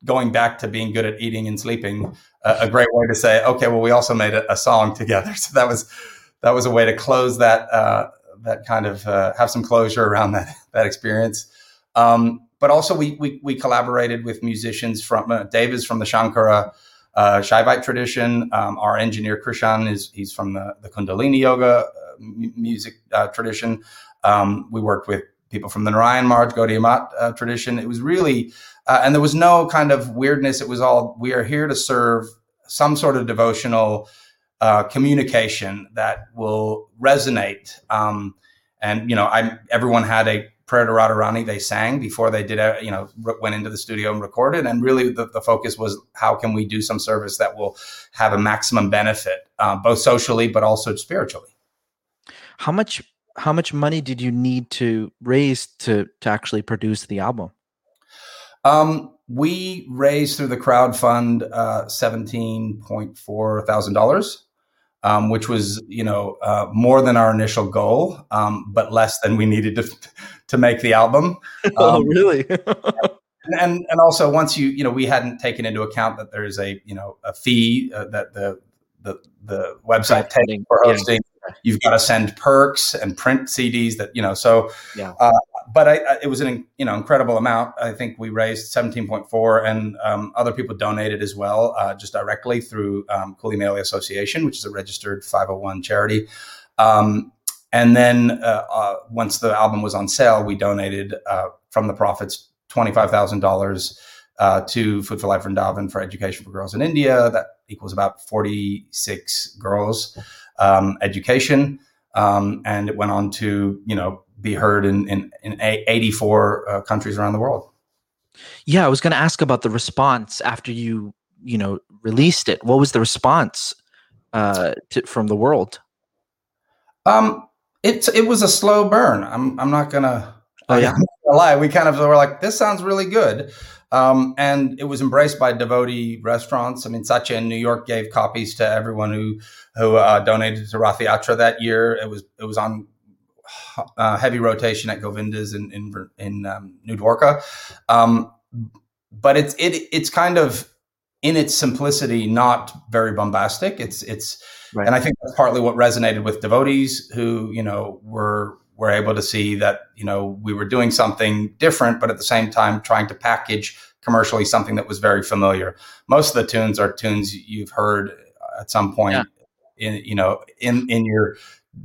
going back to being good at eating and sleeping, uh, a great way to say, okay, well, we also made a, a, song together. So that was that was a way to close that uh, that kind of uh, have some closure around that that experience. Um, but also, we, we, we collaborated with musicians from uh, Dave is from the Shankara uh, Shaivite tradition. Um, our engineer Krishan is he's from the, the Kundalini Yoga uh, m- music uh, tradition. Um, we worked with people from the Narayan Marg Gaudiya uh, tradition. It was really and there was no kind of weirdness. It was all we are here to serve some sort of devotional uh, communication that will resonate. Um, and you know, I everyone had a prayer to Radharani they sang before they did, uh, you know, went into the studio and recorded. And really, the, the focus was how can we do some service that will have a maximum benefit, uh, both socially but also spiritually. How much how much money did you need to raise to to actually produce the album? Um, we raised through the crowd fund uh, seventeen point four thousand dollars, um, which was you know uh, more than our initial goal, um, but less than we needed to to make the album. oh, um, really? and and also once you you know we hadn't taken into account that there's a you know a fee uh, that the the the website takes for hosting. Yeah. You've got to send perks and print CDs that you know. So yeah. Uh, but I, I, it was an you know incredible amount. I think we raised seventeen point four, and um, other people donated as well, uh, just directly through um, Kuali Association, which is a registered 501 charity. Um, and then uh, uh, once the album was on sale, we donated uh, from the profits twenty five thousand dollars uh, to Food for Life Vrindavan for education for girls in India. That equals about forty six girls um, education. Um, and it went on to you know be heard in in, in 84 uh, countries around the world. Yeah, I was going to ask about the response after you you know released it. What was the response uh, to, from the world? Um, it it was a slow burn. I'm I'm not gonna. Oh yeah. lie. We kind of were like, this sounds really good. Um, and it was embraced by devotee restaurants. I mean, Satya in New York gave copies to everyone who who uh, donated to Rath Yatra that year. It was it was on uh, heavy rotation at Govinda's in in, in um, New Dwarka. Um, but it's it it's kind of in its simplicity, not very bombastic. It's it's right. and I think that's partly what resonated with devotees who you know were were able to see that you know we were doing something different, but at the same time trying to package commercially something that was very familiar. Most of the tunes are tunes you've heard at some point yeah. in you know in in your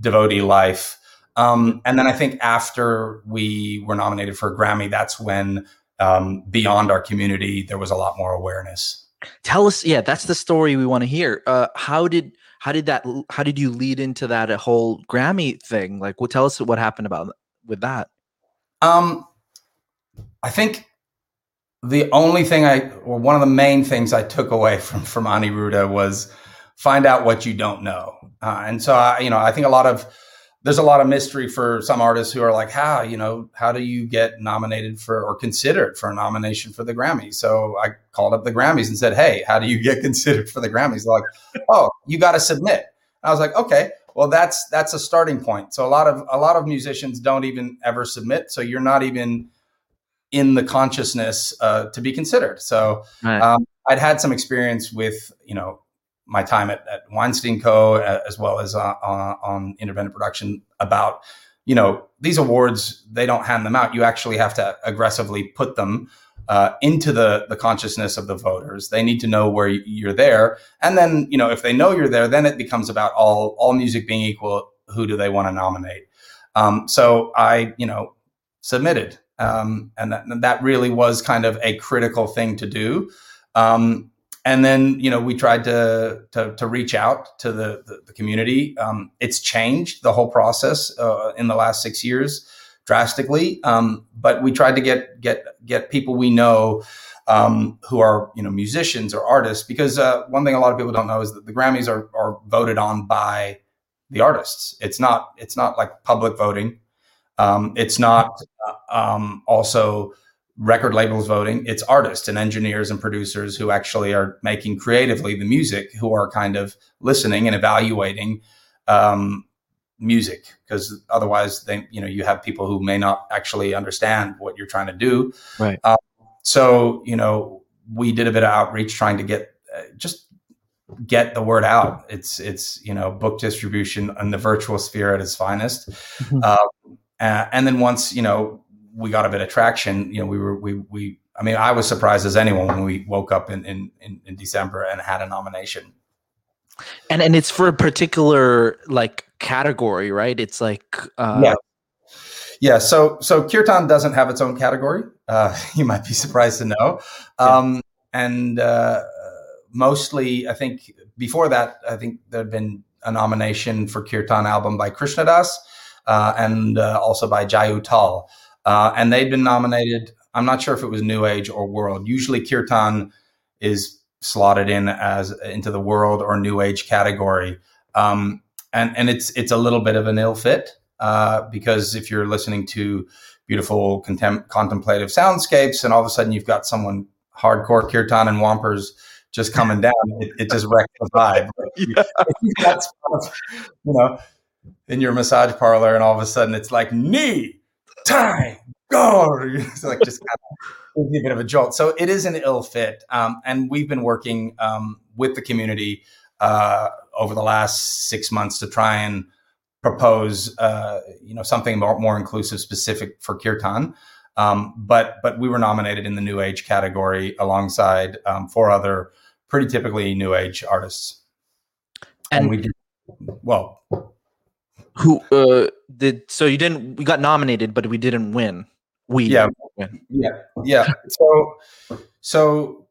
devotee life. Um, and then I think after we were nominated for a Grammy, that's when um, beyond our community there was a lot more awareness. Tell us, yeah, that's the story we want to hear. Uh, how did how did that how did you lead into that a whole Grammy thing? Like, well, tell us what happened about with that. Um, I think the only thing I, or one of the main things I took away from from Aniruddha was find out what you don't know. Uh, and so, I, you know, I think a lot of there's a lot of mystery for some artists who are like, how, you know, how do you get nominated for or considered for a nomination for the Grammys? So I called up the Grammys and said, hey, how do you get considered for the Grammys? They're like, oh, you got to submit. I was like, okay, well, that's that's a starting point. So a lot of a lot of musicians don't even ever submit. So you're not even in the consciousness uh, to be considered. So right. um, I'd had some experience with you know my time at, at Weinstein Co. Uh, as well as uh, on, on independent production about you know these awards they don't hand them out. You actually have to aggressively put them uh, into the the consciousness of the voters. They need to know where you're there, and then you know if they know you're there, then it becomes about all all music being equal. Who do they want to nominate? Um, so I you know submitted, um, and that, that really was kind of a critical thing to do. Um, and then you know we tried to to, to reach out to the the, the community. Um, it's changed the whole process uh, in the last six years drastically, um, but we tried to get get get people we know um, who are you know musicians or artists because uh, one thing a lot of people don't know is that the Grammys are are voted on by the artists. It's not it's not like public voting. Um, it's not uh, um, also record labels voting. It's artists and engineers and producers who actually are making creatively the music, who are kind of listening and evaluating um, music, because otherwise, they you know you have people who may not actually understand what you're trying to do. Right. Um, so you know, we did a bit of outreach trying to get uh, just get the word out. It's it's you know book distribution in the virtual sphere at its finest. Mm-hmm. Um, and then once you know we got a bit of traction. You know, we were we we. I mean, I was surprised as anyone when we woke up in in, in, December and had a nomination. And and it's for a particular like category, right? It's like uh, yeah. Yeah, so so Kirtan doesn't have its own category. Uh, you might be surprised to know, um, and uh, mostly, I think before that, I think there had been a nomination for Kirtan album by Krishna Das uh, and uh, also by Jai Uttal. Uh, and they'd been nominated. I'm not sure if it was New Age or World. Usually, Kirtan is slotted in as into the World or New Age category, um, and and it's it's a little bit of an ill fit uh, because if you're listening to beautiful contem- contemplative soundscapes, and all of a sudden you've got someone hardcore Kirtan and Wampers just coming down, it, it just wrecks the vibe. yeah. That's you know in your massage parlor, and all of a sudden it's like knee time, go. It's like just kind of a bit of a jolt. So it is an ill fit. Um, and we've been working um, with the community uh, over the last six months to try and propose, uh, you know, something more, more inclusive, specific for kirtan. Um, but but we were nominated in the new age category alongside um, four other pretty typically new age artists. And, and we did well who uh did so you didn't we got nominated but we didn't win. We yeah. win. yeah. Yeah. So so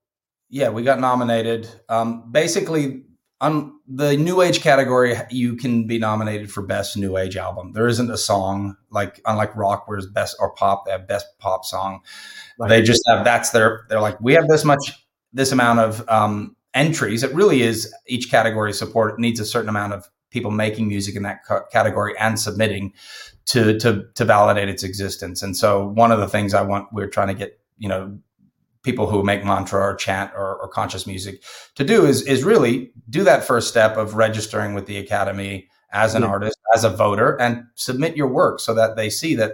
yeah we got nominated. Um basically on the new age category you can be nominated for best new age album. There isn't a song like unlike rock where it's best or pop they have best pop song. Right. they just have that's their they're like we have this much this amount of um entries. It really is each category support needs a certain amount of people making music in that category and submitting to to to validate its existence. And so one of the things I want we're trying to get you know people who make mantra or chant or, or conscious music to do is is really do that first step of registering with the academy as an yeah. artist as a voter and submit your work so that they see that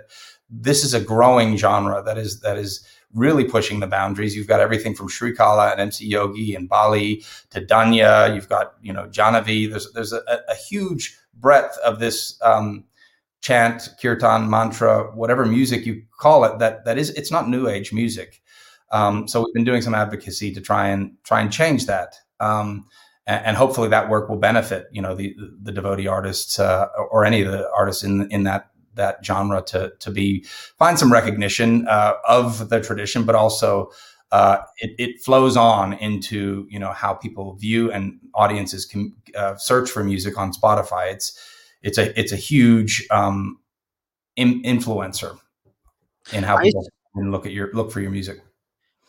this is a growing genre that is that is really pushing the boundaries. You've got everything from Srikala and MC Yogi and Bali to Danya. You've got you know Jahnavi. There's there's a, a huge breadth of this um, chant, kirtan, mantra, whatever music you call it. That that is it's not new age music. Um, so we've been doing some advocacy to try and try and change that. Um, and, and, hopefully that work will benefit, you know, the the devotee artists uh, or any of the artists in in that that genre to to be find some recognition uh, of the tradition, but also uh, it, it, flows on into you know how people view and audiences can uh, search for music on Spotify. It's it's a it's a huge um, in, influencer in how people I, look at your look for your music.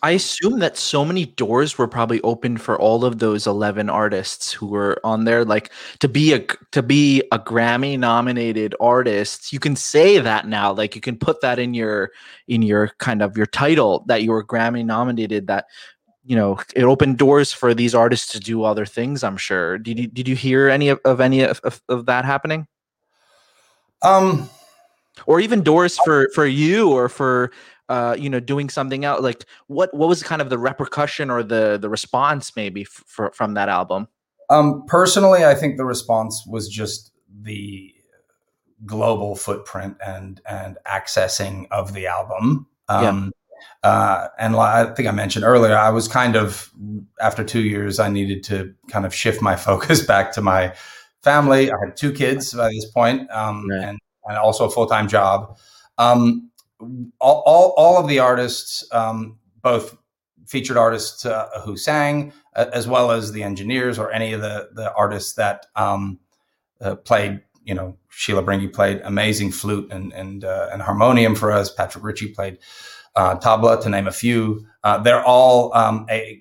I assume that so many doors were probably open for all of those 11 artists who were on there like to be a to be a Grammy nominated artist. You can say that now like you can put that in your in your kind of your title that you were Grammy nominated that you know it opened doors for these artists to do other things i'm sure did you did you hear any of, of any of, of, of that happening um or even doors for for you or for uh you know doing something else like what what was kind of the repercussion or the the response maybe f- for, from that album um personally i think the response was just the global footprint and and accessing of the album um yeah uh, and I think I mentioned earlier, I was kind of after two years, I needed to kind of shift my focus back to my family. I had two kids by this point, um, right. and, and also a full time job. Um, all, all, all, of the artists, um, both featured artists uh, who sang, uh, as well as the engineers or any of the the artists that um, uh, played. You know, Sheela Bringi played amazing flute and and uh, and harmonium for us. Patrick Ritchie played uh, tabla, to name a few. Uh, they're all um, a,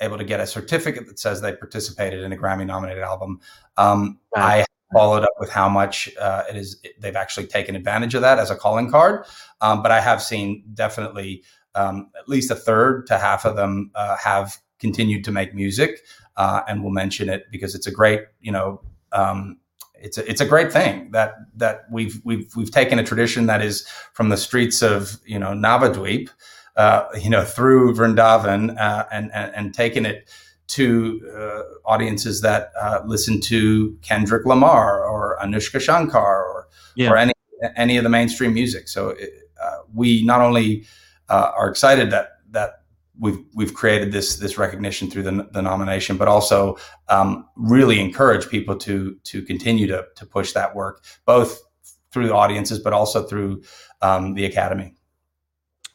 able to get a certificate that says they participated in a Grammy nominated album. Um, I followed up with how much uh, it is they've actually taken advantage of that as a calling card. Um, but I have seen definitely um, at least a third to half of them uh, have continued to make music, uh, and we'll mention it because it's a great you know um, it's a, it's a great thing that that we've we've we've taken a tradition that is from the streets of you know Navadweep, uh, you know through Vrindavan uh, and, and, and taken it to uh, audiences that uh, listen to Kendrick Lamar or Anoushka Shankar or yeah. or any any of the mainstream music. So uh, we not only uh, are excited that that we've we've created this this recognition through the, the nomination, but also um, really encourage people to to continue to to push that work both through the audiences, but also through um, the academy.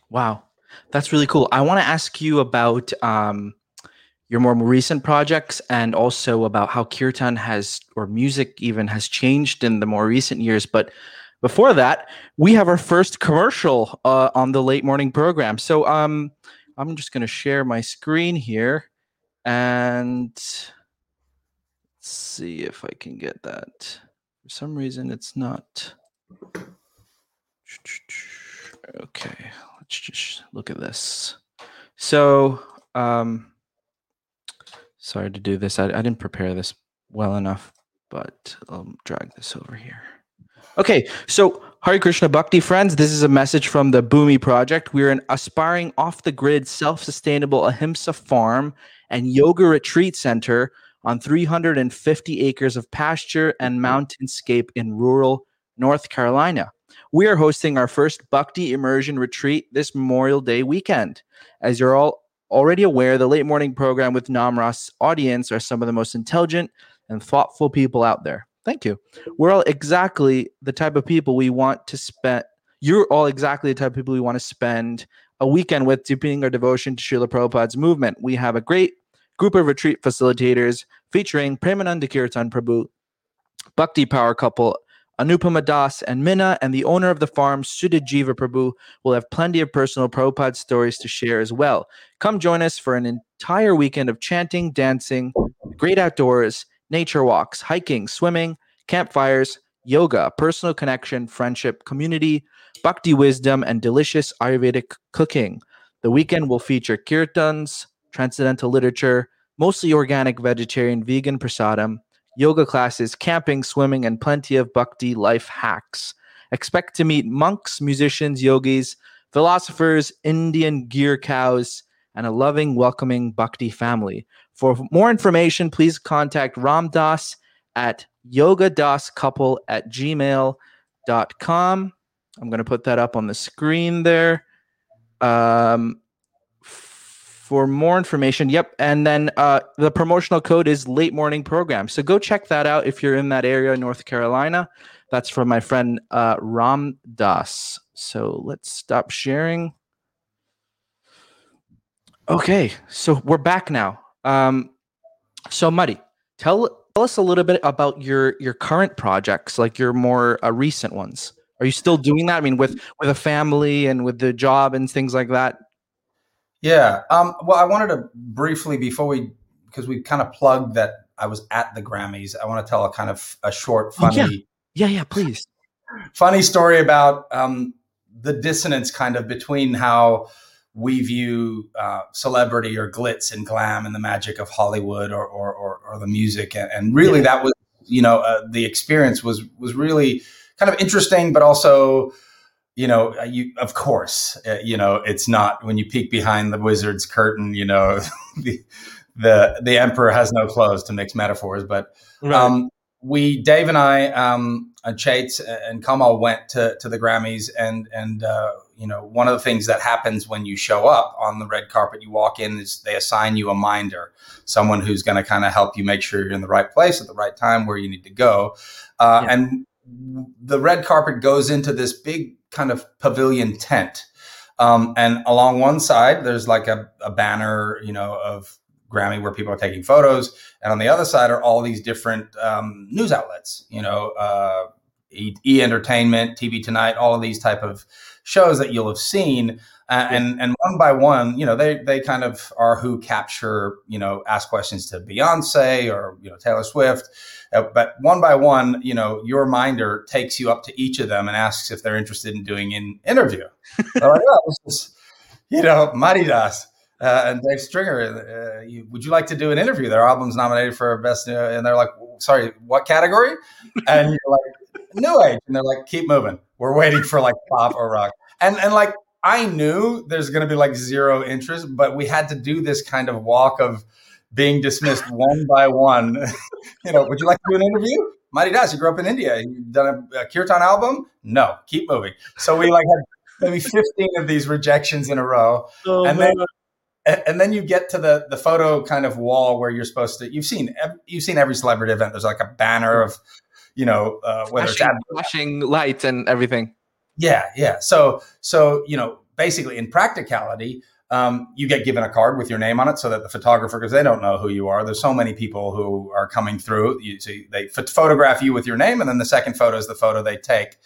Wow, that's really cool. I want to ask you about um, your more recent projects and also about how kirtan has or music even has changed in the more recent years, but. Before that, we have our first commercial uh, on the late morning program. So, um, I'm just going to share my screen here and let's see if I can get that. For some reason, it's not. Okay, let's just look at this. So, um, sorry to do this. I, I didn't prepare this well enough, but I'll drag this over here. Okay, so Hare Krishna Bhakti friends, this is a message from the Bhumi Project. We're an aspiring off the grid, self sustainable ahimsa farm and yoga retreat center on 350 acres of pasture and mountainscape in rural North Carolina. We are hosting our first Bhakti immersion retreat this Memorial Day weekend. As you're all already aware, the late morning program with Namras audience are some of the most intelligent and thoughtful people out there. Thank you. We're all exactly the type of people we want to spend. You're all exactly the type of people we want to spend a weekend with, deepening our devotion to Srila Prabhupada's movement. We have a great group of retreat facilitators featuring Premananda Kirtan Prabhu, Bhakti Power couple Anupama Das and Minna, and the owner of the farm, Sudhajiva Prabhu, will have plenty of personal Prabhupada stories to share as well. Come join us for an entire weekend of chanting, dancing, great outdoors, nature walks, hiking, swimming, campfires, yoga, personal connection, friendship, community, bhakti wisdom, and delicious Ayurvedic cooking. The weekend will feature kirtans, transcendental literature, mostly organic, vegetarian, vegan prasadam, yoga classes, camping, swimming, and plenty of bhakti life hacks. Expect to meet monks, musicians, yogis, philosophers, Indian Gir cows, and a loving, welcoming bhakti family. For more information, please contact Ramdas at yogadascouple at gmail.com. I'm going to put that up on the screen there. Um, for more information, yep. And then uh, the promotional code is late morning program. So go check that out if you're in that area, North Carolina. That's from my friend uh, Ram Das. So let's stop sharing. Okay, so we're back now. Um, so, Madi, tell tell us a little bit about your your current projects, like your more uh, recent ones. Are you still doing that? I mean, with with a family and with the job and things like that. Yeah. Um, well, I wanted to briefly before we because we kind of plugged that I was at the Grammys. I want to tell a kind of a short, funny, oh, yeah. yeah, yeah, please, funny story about um, the dissonance kind of between how we view uh, celebrity or glitz and glam and the magic of Hollywood or or, or, or the music, and, and really yeah. that was you know uh, the experience was was really kind of interesting, but also you know, uh, you of course, uh, you know, it's not when you peek behind the wizard's curtain. You know, the the the emperor has no clothes to mix metaphors, but right. um, we Dave and I, um, and Chaitz and Kamal went to to the Grammys, and and uh, you know, one of the things that happens when you show up on the red carpet, you walk in, is they assign you a minder, someone who's going to kind of help you make sure you're in the right place at the right time where you need to go, uh, yeah. and the red carpet goes into this big kind of pavilion tent. Um, and along one side, there's like a, a, banner, you know, of Grammy where people are taking photos. And on the other side are all these different um, news outlets, you know, uh, e-, e, Entertainment, TV Tonight, all of these type of shows that you'll have seen. Uh, and and one by one, you know, they they kind of are who capture, you know, ask questions to Beyonce or you know Taylor Swift, uh, but one by one, you know, your minder takes you up to each of them and asks if they're interested in doing an interview. like, oh, this is, you know, Madi Das. Uh, and Dave Stringer, uh, you, would you like to do an interview? Their album's nominated for best, and they're like, sorry, what category? And you're like, new age, and they're like, keep moving. We're waiting for like pop or rock, and and like I knew there's going to be like zero interest, but we had to do this kind of walk of being dismissed one by one. you know, would you like to do an interview? Madi Das, you grew up in India. You've done a, a kirtan album? No, keep moving. So we like had maybe 15 of these rejections in a row. Oh, and then and then you get to the the photo kind of wall where you're supposed to you've seen you've seen every celebrity event there's like a banner of you know uh, whether flashing, it's flashing lights and everything yeah yeah so so you know basically in practicality um, you get given a card with your name on it so that the photographer, because they don't know who you are. There's so many people who are coming through. You, so they photograph you with your name, and then the second photo is the photo they take.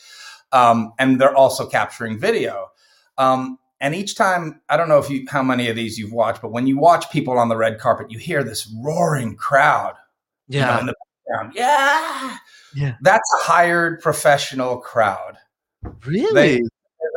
Um, and they're also capturing video. Um, and each time, I don't know if you how many of these you've watched, but when you watch people on the red carpet, you hear this roaring crowd. Yeah. You know, in the background. Yeah. Yeah. That's a hired professional crowd. Really? They,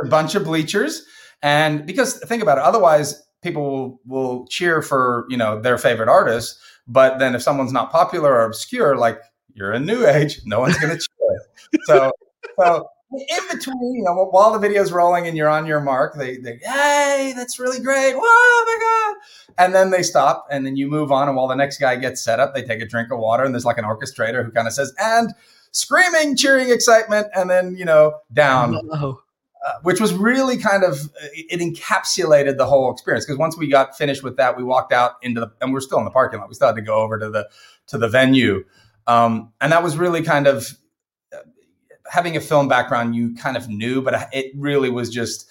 a bunch of bleachers and because think about it, otherwise people will, will cheer for, you know, their favorite artist. But then if someone's not popular or obscure, like you're a new age, no one's going to cheer. So, so in between, you know, while the video's rolling and you're on your mark, they, they, hey, that's really great. Whoa, oh my God. And then they stop and then you move on. And while the next guy gets set up, they take a drink of water and there's like an orchestrator who kind of says, and screaming, cheering, excitement, and then, you know, down. Oh. Uh, which was really kind of it encapsulated the whole experience because once we got finished with that we walked out into the and we're still in the parking lot we still had to go over to the to the venue um, and that was really kind of uh, having a film background you kind of knew but it really was just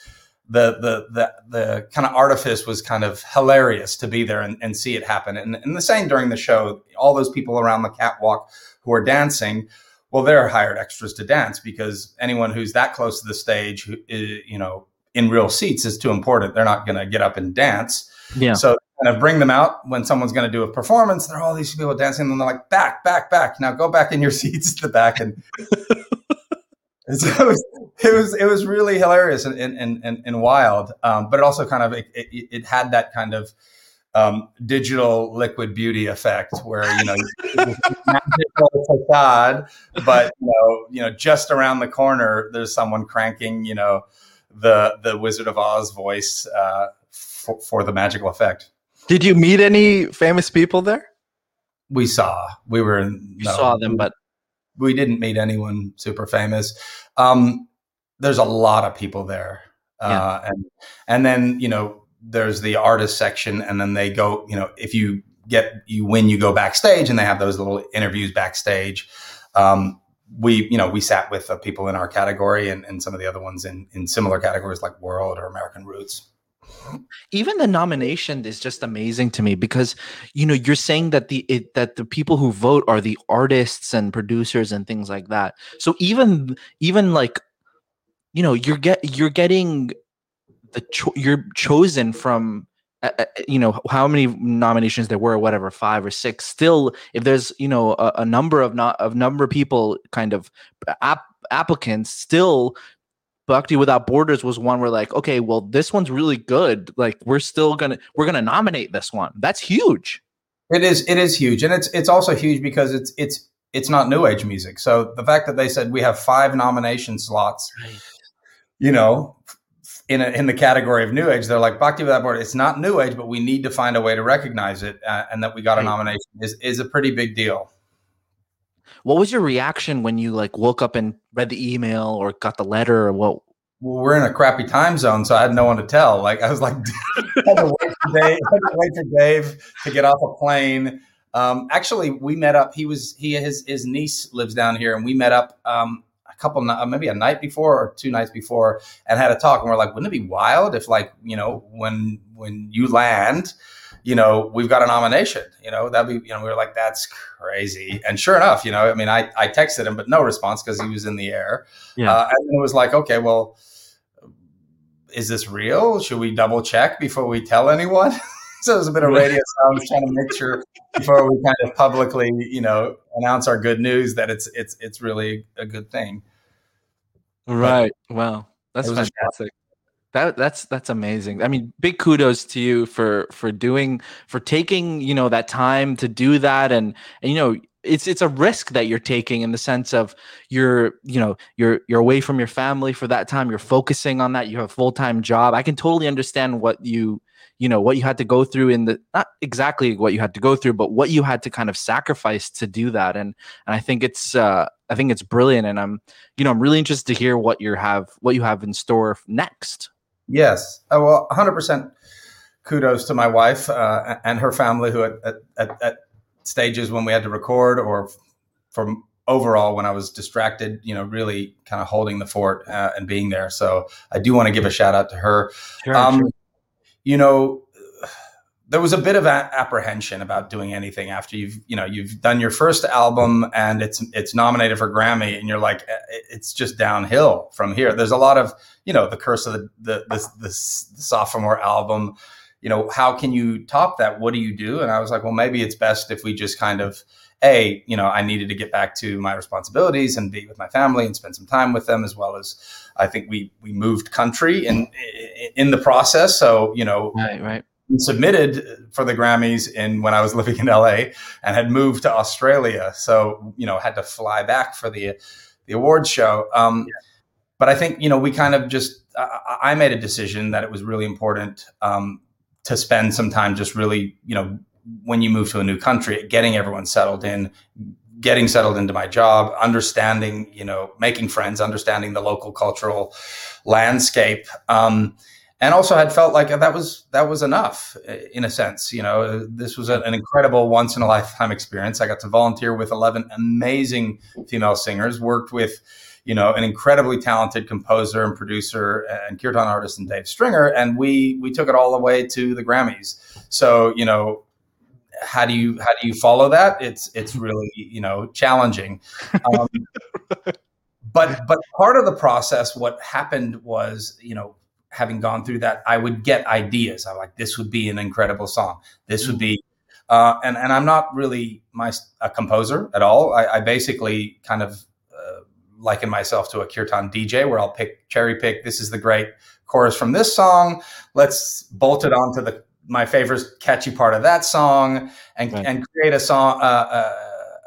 the the the the kind of artifice was kind of hilarious to be there and, and see it happen and, and the same during the show all those people around the catwalk who are dancing well, they're hired extras to dance because anyone who's that close to the stage, you know, in real seats is too important. They're not going to get up and dance. Yeah. So kind of bring them out when someone's going to do a performance. There are all these people dancing, and they're like, back, back, back. Now go back in your seats to the back. And so it was, it was, it was really hilarious and, and, and, and wild. Um, but it also kind of, it, it, it had that kind of, um, digital liquid beauty effect where you know magical facade, but you know, you know, just around the corner there's someone cranking, you know, the the Wizard of Oz voice uh, for, for the magical effect. Did you meet any famous people there? We saw. We were. in, You no, saw them, but we didn't meet anyone super famous. Um, there's a lot of people there, uh, yeah. and and then you know there's the artist section, and then they go. You know, if you get you win, you go backstage, and they have those little interviews backstage. Um, we you know we sat with uh, people in our category and, and some of the other ones in in similar categories like world or American roots even the nomination is just amazing to me because you know you're saying that the it, that the people who vote are the artists and producers and things like that. So even even like you know you're get you're getting the cho- you're chosen from uh, you know how many nominations there were whatever five or six still if there's you know a, a number of not of number of people kind of app, applicants still Bhakti Without Borders was one where like, okay, well, this one's really good. Like, we're still gonna we're gonna nominate this one. That's huge. It is. It is huge, and it's it's also huge because it's it's it's not new age music. So the fact that they said we have five nomination slots, right. you know, in a, in the category of new age, they're like Bhakti Without Borders. It's not new age, but we need to find a way to recognize it, uh, and that we got right. a nomination is is a pretty big deal. What was your reaction when you like woke up and read the email or got the letter or what? Well, we're in a crappy time zone, so I had no one to tell. Like I was like, I had to wait for Dave, to wait for Dave to get off a plane. Um, actually, we met up. He was he his his niece lives down here, and we met up um, a couple maybe a night before or two nights before, and had a talk. And we're like, wouldn't it be wild if like you know when when you land, you know, we've got a nomination, you know, that'd be, you know, we were like, that's crazy. And sure enough, you know, I mean, I, I texted him, but no response because he was in the air. Yeah. Uh, and it was like, okay, well, is this real? Should we double check before we tell anyone? so it was a bit of radio sounds trying to make sure before we kind of publicly, you know, announce our good news that it's, it's, it's really a good thing. Right. But, wow. That's fantastic. That that's that's amazing. I mean, big kudos to you for for doing for taking you know that time to do that, and and you know it's it's a risk that you're taking in the sense of you're you know you're you're away from your family for that time. You're focusing on that. You have a full time job. I can totally understand what you you know what you had to go through in the not exactly what you had to go through but what you had to kind of sacrifice to do that and and i think it's uh i think it's brilliant and i'm you know i'm really interested to hear what you have what you have in store next Yes. Oh, well, 100% kudos to my wife uh, and her family who at, at, at, stages when we had to record or from overall when I was distracted, you know, really kind of holding the fort uh, and being there. So I do want to give a shout out to her. Sure, um, sure. You know, there was a bit of a- apprehension about doing anything after you've you know you've done your first album and it's it's nominated for Grammy and you're like it's just downhill from here. There's a lot of you know the curse of the the, the, the sophomore album. You know how can you top that? What do you do? And I was like, well, maybe it's best if we just kind of a you know I needed to get back to my responsibilities and be with my family and spend some time with them as well as I think we we moved country in in the process. So you know right right submitted for the Grammys in when I was living in LA and had moved to Australia. So, you know, had to fly back for the the awards show. Um, yeah. But I think, you know, we kind of just, I, I made a decision that it was really important um, to spend some time just really, you know, when you move to a new country, getting everyone settled in, getting settled into my job, understanding, you know, making friends, understanding the local cultural landscape. Um, and also had felt like that was that was enough in a sense you know this was an incredible once in a lifetime experience. I got to volunteer with 11 amazing female singers worked with you know an incredibly talented composer and producer and kirtan artist and dave stringer and we we took it all the way to the grammys. So you know how do you how do you follow that? It's it's really you know challenging. Um, but but part of the process what happened was you know having gone through that, I would get ideas. I'm like, this would be an incredible song. This would be, uh, and and I'm not really my a composer at all. I, I basically kind of uh, liken myself to a kirtan DJ, where I'll pick cherry pick. This is the great chorus from this song. Let's bolt it onto the my favorite catchy part of that song, and right. and create a song. Uh, uh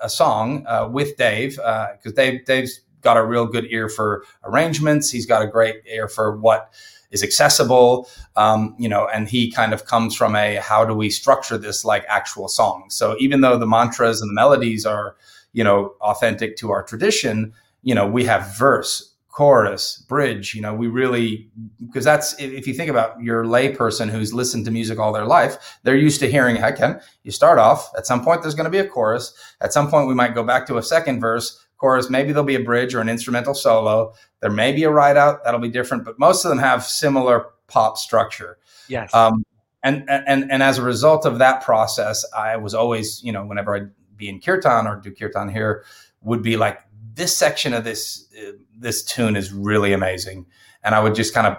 a song uh, with Dave because uh, Dave Dave's got a real good ear for arrangements. He's got a great ear for what is accessible um, you know and he kind of comes from a how do we structure this like actual song? So even though the mantras and the melodies are you know authentic to our tradition you know we have verse chorus bridge you know we really because that's if you think about your layperson who's listened to music all their life they're used to hearing heck you start off at some point there's going to be a chorus. At some point we might go back to a second verse chorus. Maybe there'll be a bridge or an instrumental solo. There may be a ride out that'll be different, but most of them have similar pop structure. Yes. Um, and, and, and as a result of that process, I was always, you know, whenever I'd be in kirtan or do kirtan here, would be like, this section of this, uh, this tune is really amazing. And I would just kind of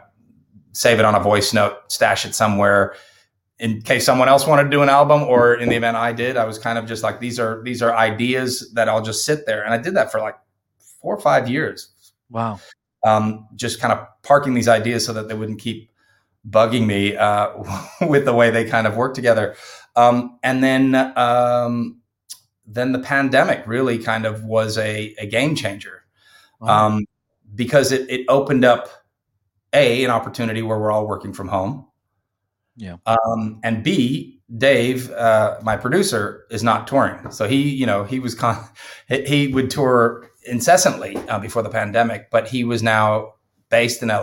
save it on a voice note, stash it somewhere in case someone else wanted to do an album or in the event I did, I was kind of just like, these are, these are ideas that I'll just sit there. And I did that for like four or five years. Wow. um, just kind of parking these ideas so that they wouldn't keep bugging me uh, with the way they kind of work together. Um, and then um, then the pandemic really kind of was a, a game changer wow. um, because it, it opened up a an opportunity where we're all working from home. Yeah. Um, and B, Dave, uh, my producer, is not touring, so he, you know, he was con- he would tour incessantly uh, before the pandemic, but he was now based in LA,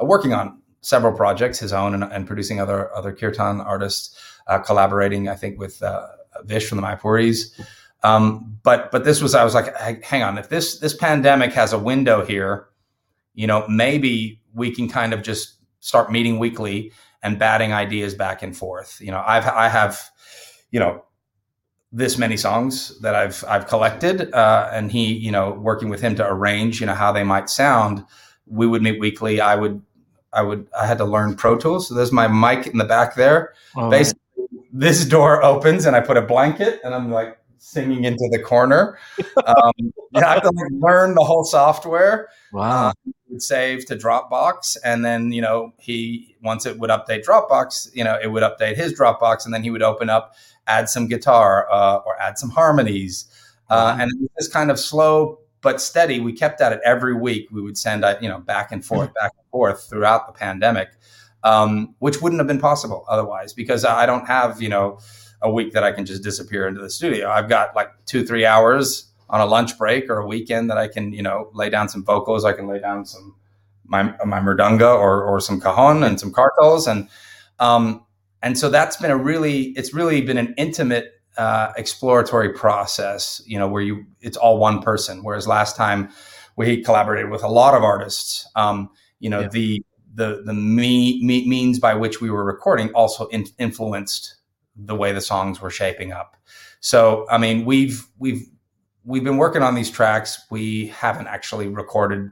uh, working on several projects, his own, and, and producing other other kirtan artists, uh, collaborating, I think, with uh, Vish from the Mayapuris. Um, but but this was I was like, hang on, if this this pandemic has a window here, you know, maybe we can kind of just start meeting weekly and batting ideas back and forth. You know, I've I have, you know, this many songs that I've I've collected, uh, and he, you know, working with him to arrange, you know, how they might sound. We would meet weekly. I would I would I had to learn Pro Tools. So there's my mic in the back there. Oh, Basically, this door opens and I put a blanket and I'm like singing into the corner. Um, you have to like learn the whole software. Wow. Um, would save to Dropbox, and then you know he once it would update Dropbox, you know it would update his Dropbox, and then he would open up, add some guitar uh, or add some harmonies, uh, and it was this kind of slow but steady. We kept at it every week. We would send uh, you know back and forth, back and forth throughout the pandemic um, which wouldn't have been possible otherwise because I don't have, you know, a week that I can just disappear into the studio. I've got like two, three hours on a lunch break or a weekend that I can, you know, lay down some vocals. I can lay down some my my mridanga or or some cajon and some kartals and um and so that's been a really it's really been an intimate uh, exploratory process. You know, where you it's all one person. Whereas last time we collaborated with a lot of artists. Um, you know, yeah. the the the me, me, means by which we were recording also in, influenced the way the songs were shaping up. So I mean, we've we've we've been working on these tracks. We haven't actually recorded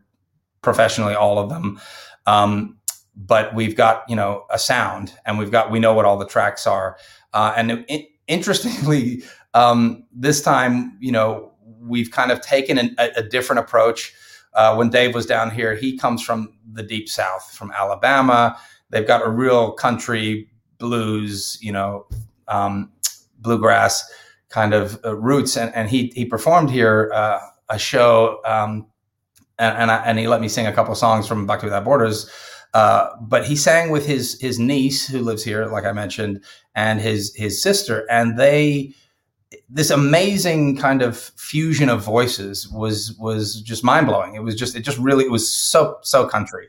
professionally all of them, um, but we've got you know a sound, and we've got we know what all the tracks are. Uh, and it, interestingly, um, this time you know we've kind of taken an, a, a different approach uh, when Dave was down here, he comes from the deep South, from Alabama. They've got a real country blues, you know, um, bluegrass kind of uh, roots, and, and he he performed here uh, a show, um, and and, I, and, he let me sing a couple songs from Bhakti Without Borders. Uh, but he sang with his his niece who lives here, like I mentioned, and his his sister, and they this amazing kind of fusion of voices was was just mind blowing. It was just it just really it was so so country,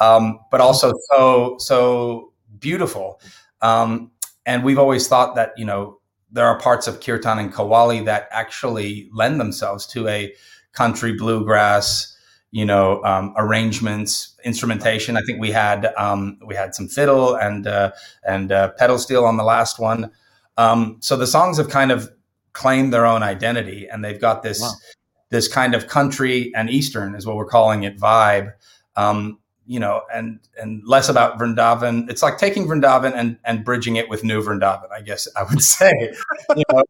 um, but also so so beautiful. Um, and we've always thought that you know there are parts of kirtan and qawwali that actually lend themselves to a country bluegrass you know um, arrangements instrumentation. I think we had um, we had some fiddle and uh, and uh, pedal steel on the last one. Um, so the songs have kind of claim their own identity and they've got this wow. this kind of country and eastern is what we're calling it vibe. Um, you know and and less about vrindavan it's like taking vrindavan and and bridging it with new vrindavan i guess i would say you, know,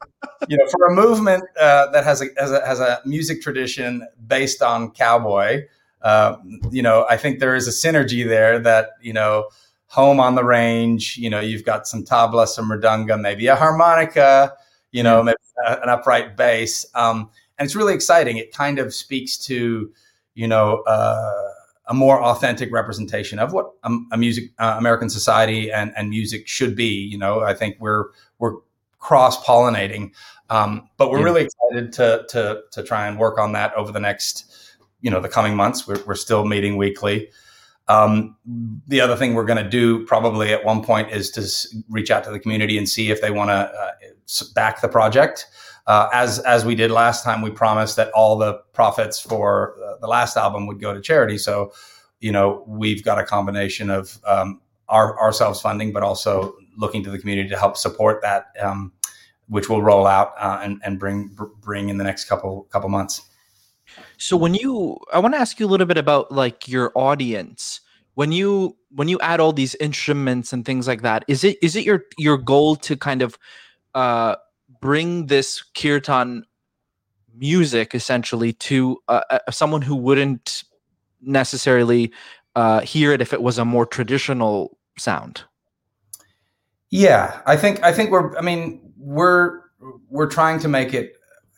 you know for a movement uh, that has a, has a has a music tradition based on cowboy uh, you know i think there is a synergy there that you know home on the range you know you've got some tabla some mridanga maybe a harmonica you know, maybe an upright bass. Um, and it's really exciting. It kind of speaks to, you know, uh, a more authentic representation of what a, music uh, American society and, and music should be. You know, I think we're we're cross pollinating, um, but we're yeah. really excited to to to try and work on that over the next, you know, the coming months. We're, we're still meeting weekly. Um, the other thing we're going to do probably at one point is to reach out to the community and see if they want to uh, back the project. Uh, as as we did last time, we promised that all the profits for uh, the last album would go to charity. So, you know, we've got a combination of um, our ourselves funding, but also looking to the community to help support that, um, which will roll out uh, and and bring bring in the next couple couple months. So when you, I want to ask you a little bit about like your audience. When you when you add all these instruments and things like that, is it is it your your goal to kind of uh, bring this kirtan music essentially to uh, someone who wouldn't necessarily uh, hear it if it was a more traditional sound. Yeah, I think I think we're. I mean, we're we're trying to make it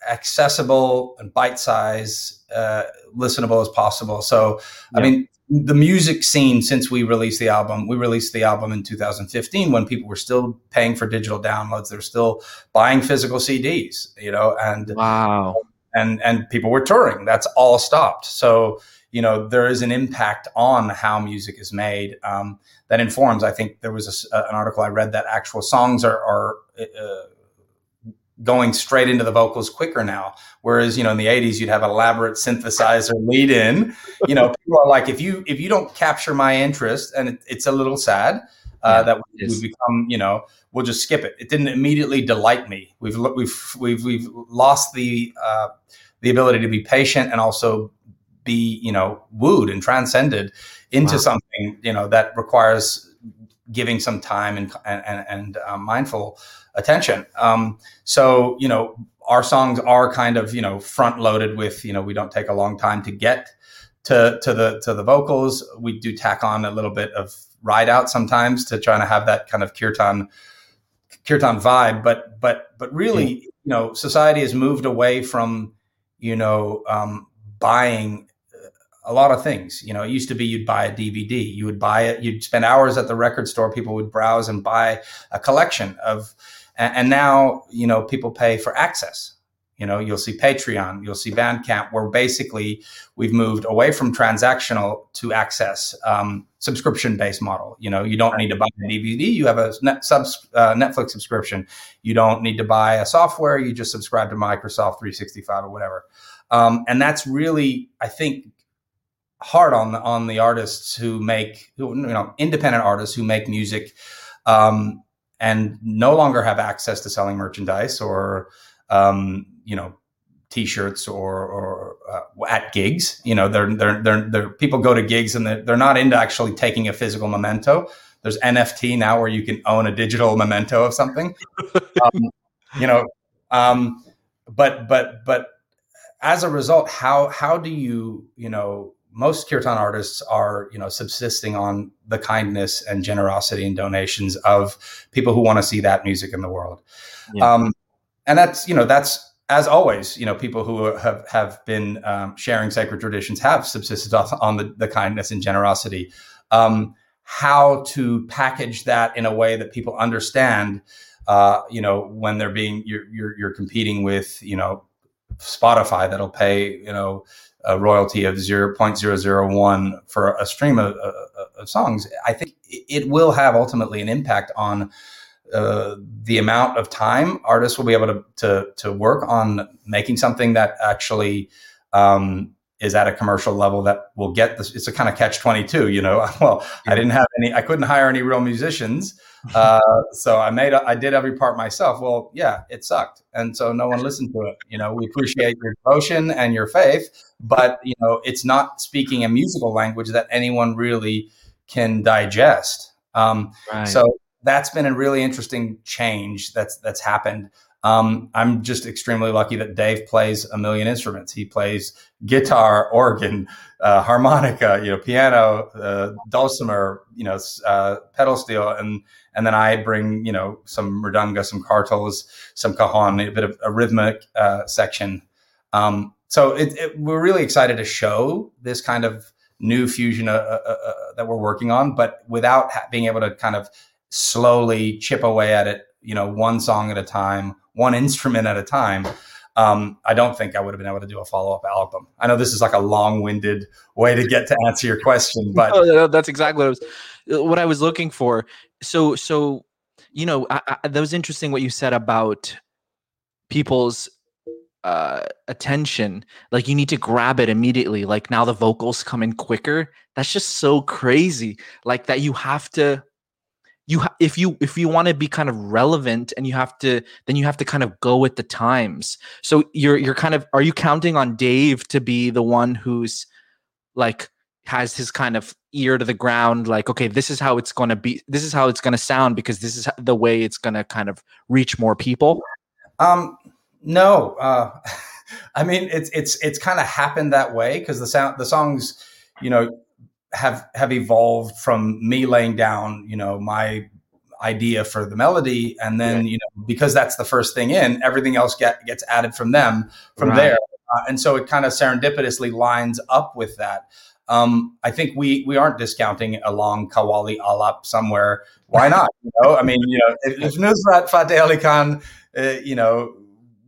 accessible and bite size, uh, listenable as possible. So, yeah. I mean, the music scene since we released the album, we released the album in 2015 when people were still paying for digital downloads. They're still buying physical CDs, you know, and wow, and and people were touring. That's all stopped. So you know there is an impact on how music is made um, that informs. I think there was a, an article I read that actual songs are are uh, going straight into the vocals quicker now. Whereas, you know, in the 80s, you'd have elaborate synthesizer lead in. You know, people are like, if you if you don't capture my interest, and it, it's a little sad uh, yeah, that we, we become, you know, we'll just skip it. It didn't immediately delight me. We've we've we've we've lost the uh, the ability to be patient and also be, you know, wooed and transcended into wow. something, you know, that requires giving some time and and, and uh, mindful attention. Um, so, you know, our songs are kind of, you know, front loaded with, you know, we don't take a long time to get to, to the, to the vocals. We do tack on a little bit of ride out sometimes to try to have that kind of kirtan, kirtan vibe. But, but, but really, mm. you know, society has moved away from, you know, um, buying a lot of things. You know, it used to be you'd buy a DVD, you would buy it, you'd spend hours at the record store, people would browse and buy a collection of and, and now, you know, people pay for access. You know, you'll see Patreon, you'll see Bandcamp, where basically we've moved away from transactional to access um, subscription based model. You know, you don't need to buy a DVD, you have a net subs, uh, Netflix subscription. You don't need to buy a software, you just subscribe to Microsoft 365 or whatever. Um, and that's really, I think, hard on the, on the artists who make, you know, independent artists who make music. Um, and no longer have access to selling merchandise or um, you know t-shirts or, or uh, at gigs. You know they're, they're, they're, they're, people go to gigs and they're, they're not into actually taking a physical memento. There's nft now where you can own a digital memento of something. Um, you know um, but but but as a result how how do you you know most kirtan artists are you know subsisting on the kindness and generosity and donations of people who want to see that music in the world yeah. um, and that's you know that's as always you know people who have have been um, sharing sacred traditions have subsisted on the, the kindness and generosity um, how to package that in a way that people understand uh, you know when they're being you're, you're, you're competing with you know spotify that'll pay you know a royalty of 0.001 for a stream of, of, songs, I think it will have ultimately an impact on uh, the amount of time artists will be able to, to, to work on making something that actually um, is at a commercial level that will get this. It's a kind of catch 22, you know, well, I didn't have any, I couldn't hire any real musicians. Uh, so I made, I did every part myself. Well, yeah, it sucked. And so no one listened to it. You know, we appreciate your devotion and your faith, but you know, it's not speaking a musical language that anyone really can digest. Um, right. So that's been a really interesting change that's, that's happened. Um, I'm just extremely lucky that Dave plays a million instruments. He plays guitar, organ, uh, harmonica, you know, piano, uh, dulcimer, you know, uh, pedal steel, and and then I bring you know some mridanga, some kartals, some cajon, a bit of a rhythmic uh, section. Um, so it, it, we're really excited to show this kind of new fusion uh, uh, that we're working on, but without ha- being able to kind of slowly chip away at it, you know, one song at a time one instrument at a time, um, I don't think I would have been able to do a follow up album. I know this is like a long winded way to get to answer your question, but no, that's exactly what I was what I was looking for. So so you know I, I, that was interesting what you said about people's uh, attention. Like you need to grab it immediately. Like now the vocals come in quicker. That's just so crazy. Like that you have to you if you if you want to be kind of relevant and you have to then you have to kind of go with the times. So you're you're kind of are you counting on dave to be the one who's like has his kind of ear to the ground like okay this is how it's going to be this is how it's going to sound because this is the way it's going to kind of reach more people um no uh i mean it's it's it's kind of happened that way because the sound the songs you know, have have evolved from me laying down, you know, my idea for the melody, and then right. you know, because that's the first thing in, everything else get, gets added from them from right. there, uh, and so it kind of serendipitously lines up with that. Um, I think we we aren't discounting a long Qawwali alap somewhere. Why not? You know, I mean, you know, if, if Nusrat Fateh Ali Khan, uh, you know,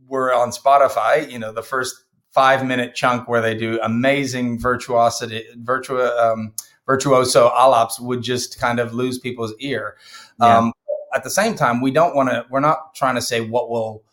were on Spotify, you know, the first five minute chunk where they do amazing virtuosity, virtua, um, virtuoso alaps would just kind of lose people's ear. Yeah. Um, at the same time, we don't want to. We're not trying to say what will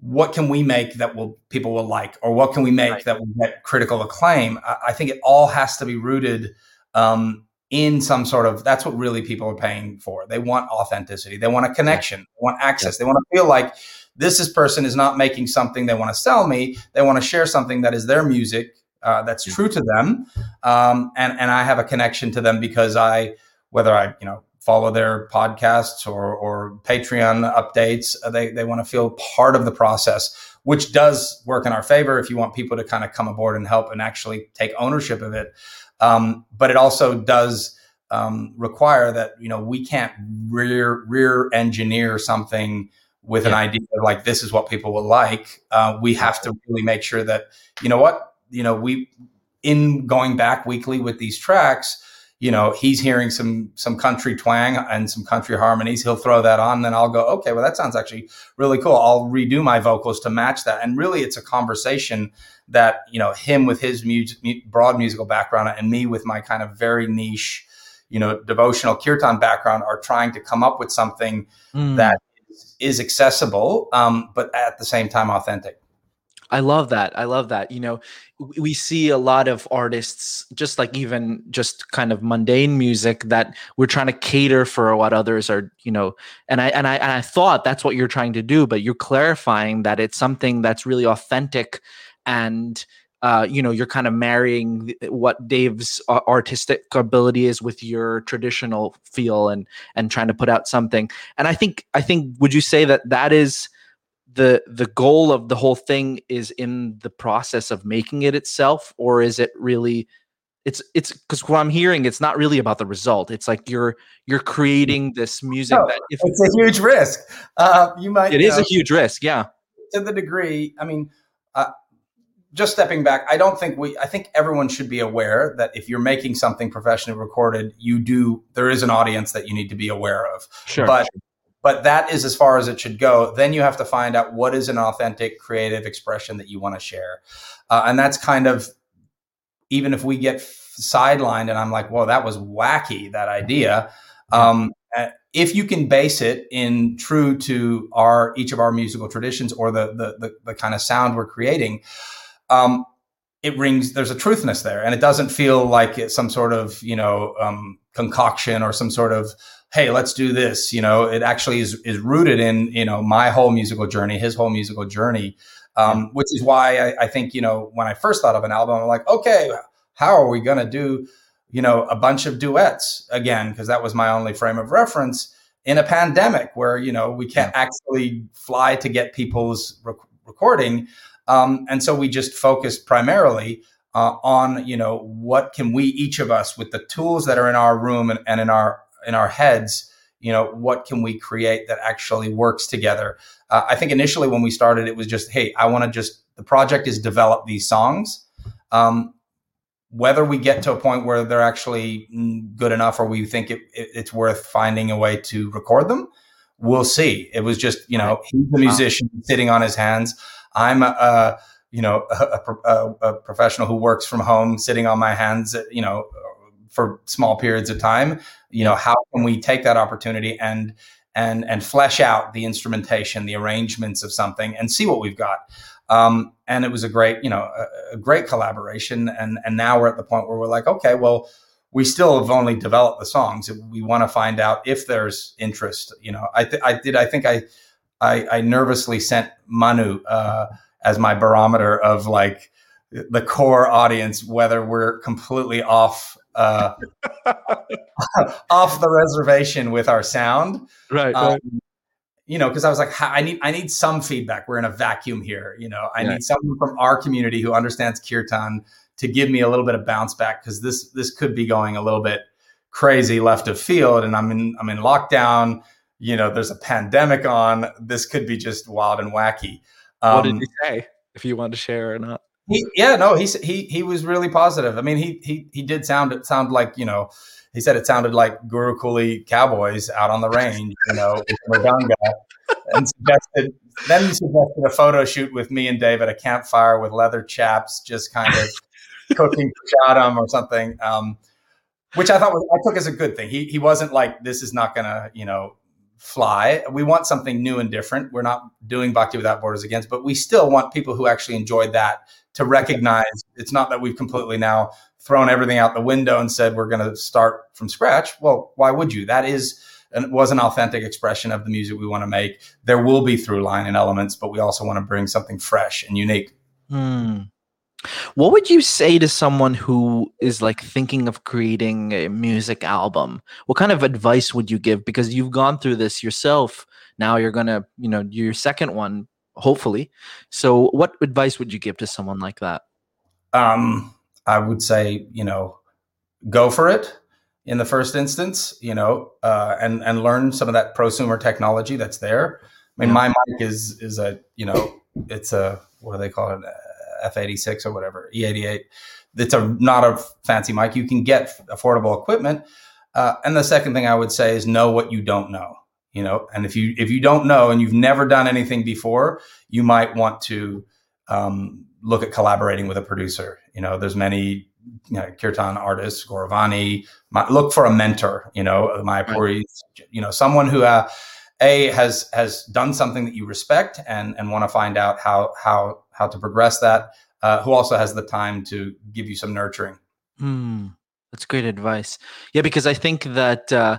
what can we make that will people will like or what can we make right. that will get critical acclaim I, I, think it all has to be rooted um, in some sort of that's what really people are paying for they want authenticity they want a connection they want access they want to feel like this is person is not making something they want to sell me they want to share something that is their music uh, that's true to them um, and and i have a connection to them because i whether i you know follow their podcasts or, or Patreon updates. Uh, they, they want to feel part of the process, which does work in our favor if you want people to kind of come aboard and help and actually take ownership of it. Um, but it also does um, require that, you know, we can't rear, rear engineer something with yeah. an idea of like this is what people will like. Uh, we have to really make sure that, you know what, you know, we, in going back weekly with these tracks, you know he's hearing some some country twang and some country harmonies he'll throw that on then i'll go okay well that sounds actually really cool i'll redo my vocals to match that and really it's a conversation that you know him with his music, broad musical background and me with my kind of very niche you know devotional kirtan background are trying to come up with something mm. that is accessible um, but at the same time authentic I love that. I love that. You know, we see a lot of artists, just like even just kind of mundane music, that we're trying to cater for what others are. You know, and I and I and I thought that's what you're trying to do, but you're clarifying that it's something that's really authentic, and uh, you know, you're kind of marrying what Dave's artistic ability is with your traditional feel, and and trying to put out something. And I think I think would you say that that is the the goal of the whole thing is in the process of making it itself or is it really it's it's because what i'm hearing it's not really about the result. It's like you're you're creating this music no, that if, it's a huge risk. Uh, you might It is know, a huge risk yeah. To the degree i mean uh, just stepping back i don't think we i think everyone should be aware that if you're making something professionally recorded you do there is an audience that you need to be aware of sure but but that is as far as it should go. Then you have to find out what is an authentic creative expression that you want to share. Uh, and that's kind of, even if we get sidelined and I'm like, well, that was wacky, that idea. Um, uh, if you can base it in true to our each of our musical traditions or the the, the, the kind of sound we're creating, um, it rings. There's a truthness there, and it doesn't feel like it's some sort of you know um, concoction or some sort of hey, let's do this. You know, it actually is is rooted in you know my whole musical journey, his whole musical journey, um, which is why I, I, think you know when I first thought of an album, I'm like, okay, how are we gonna do you know a bunch of duets again? Because that was my only frame of reference in a pandemic where you know we can't actually fly to get people's rec- recording, um, and so we just focused primarily. Uh, on you know what can we each of us with the tools that are in our room and, and in our in our heads you know what can we create that actually works together? Uh, i think initially when we started it was just hey i want to just the project is develop these songs. Um, whether we get to a point where they're actually good enough or we think it, it, it's worth finding a way to record them we'll see. It was just you know he's a musician sitting on his hands i'm a, a you know a, a, a, professional who works from home sitting on my hands you know for small periods of time. You know how can we take that opportunity and and and flesh out the instrumentation the arrangements of something and see what we've got? Um, and it was a great you know a, great collaboration. And and now we're at the point where we're like okay well we still have only developed the songs. We want to find out if there's interest you know. I th- i did i think i i, I nervously sent manu uh, as my barometer of like the core audience whether we're completely off uh, off the reservation with our sound. Right. Um, right. You know, because I was like, I need, I need some feedback. We're in a vacuum here. You know, I yeah. need someone from our community who understands kirtan to give me a little bit of bounce back because this this could be going a little bit crazy left of field, and I'm in I'm in lockdown. You know, there's a pandemic on. This could be just wild and wacky. Um, what did um, he say? If you want to share or not? He, yeah, no, he he he was really positive. I mean, he he he did sound it sound like you know. He said it sounded like Gurukuli cowboys out on the range, you know, with and suggested then he suggested a photo shoot with me and Dave at a campfire with leather chaps, just kind of cooking prasadam or something. Um, which I thought was I took as a good thing. He he wasn't like this is not gonna you know fly. We want something new and different. We're not doing Bhakti Without Borders against, but we still want people who actually enjoyed that to recognize it's not that we've completely now thrown everything out the window and said we're going to start from scratch. Well, why would you? That is and was an authentic expression of the music we want to make. There will be through line and elements, but we also want to bring something fresh and unique. Hmm. What would you say to someone who is like thinking of creating a music album? What kind of advice would you give? Because you've gone through this yourself. Now you're gonna, you know, your second one, hopefully. So, what advice would you give to someone like that? Um, I would say, you know, go for it in the first instance, you know, uh, and and learn some of that prosumer technology that's there. I mean, my mic is is a you know, it's a what do they call it, F eighty six or whatever, E eighty eight. It's a not a fancy mic. You can get affordable equipment. Uh, and the second thing I would say is know what you don't know. You know, and if you if you don't know and you've never done anything before, you might want to um, look at collaborating with a producer. You know, there's many you know, kirtan artists, Gauravani. look for a mentor, you know, Mayapuri, right. you know, someone who uh, a has has done something that you respect and and want to find out how how how to progress that. Uh, who also has the time to give you some nurturing. Hmm, that's great advice. Yeah, because I think that. Uh,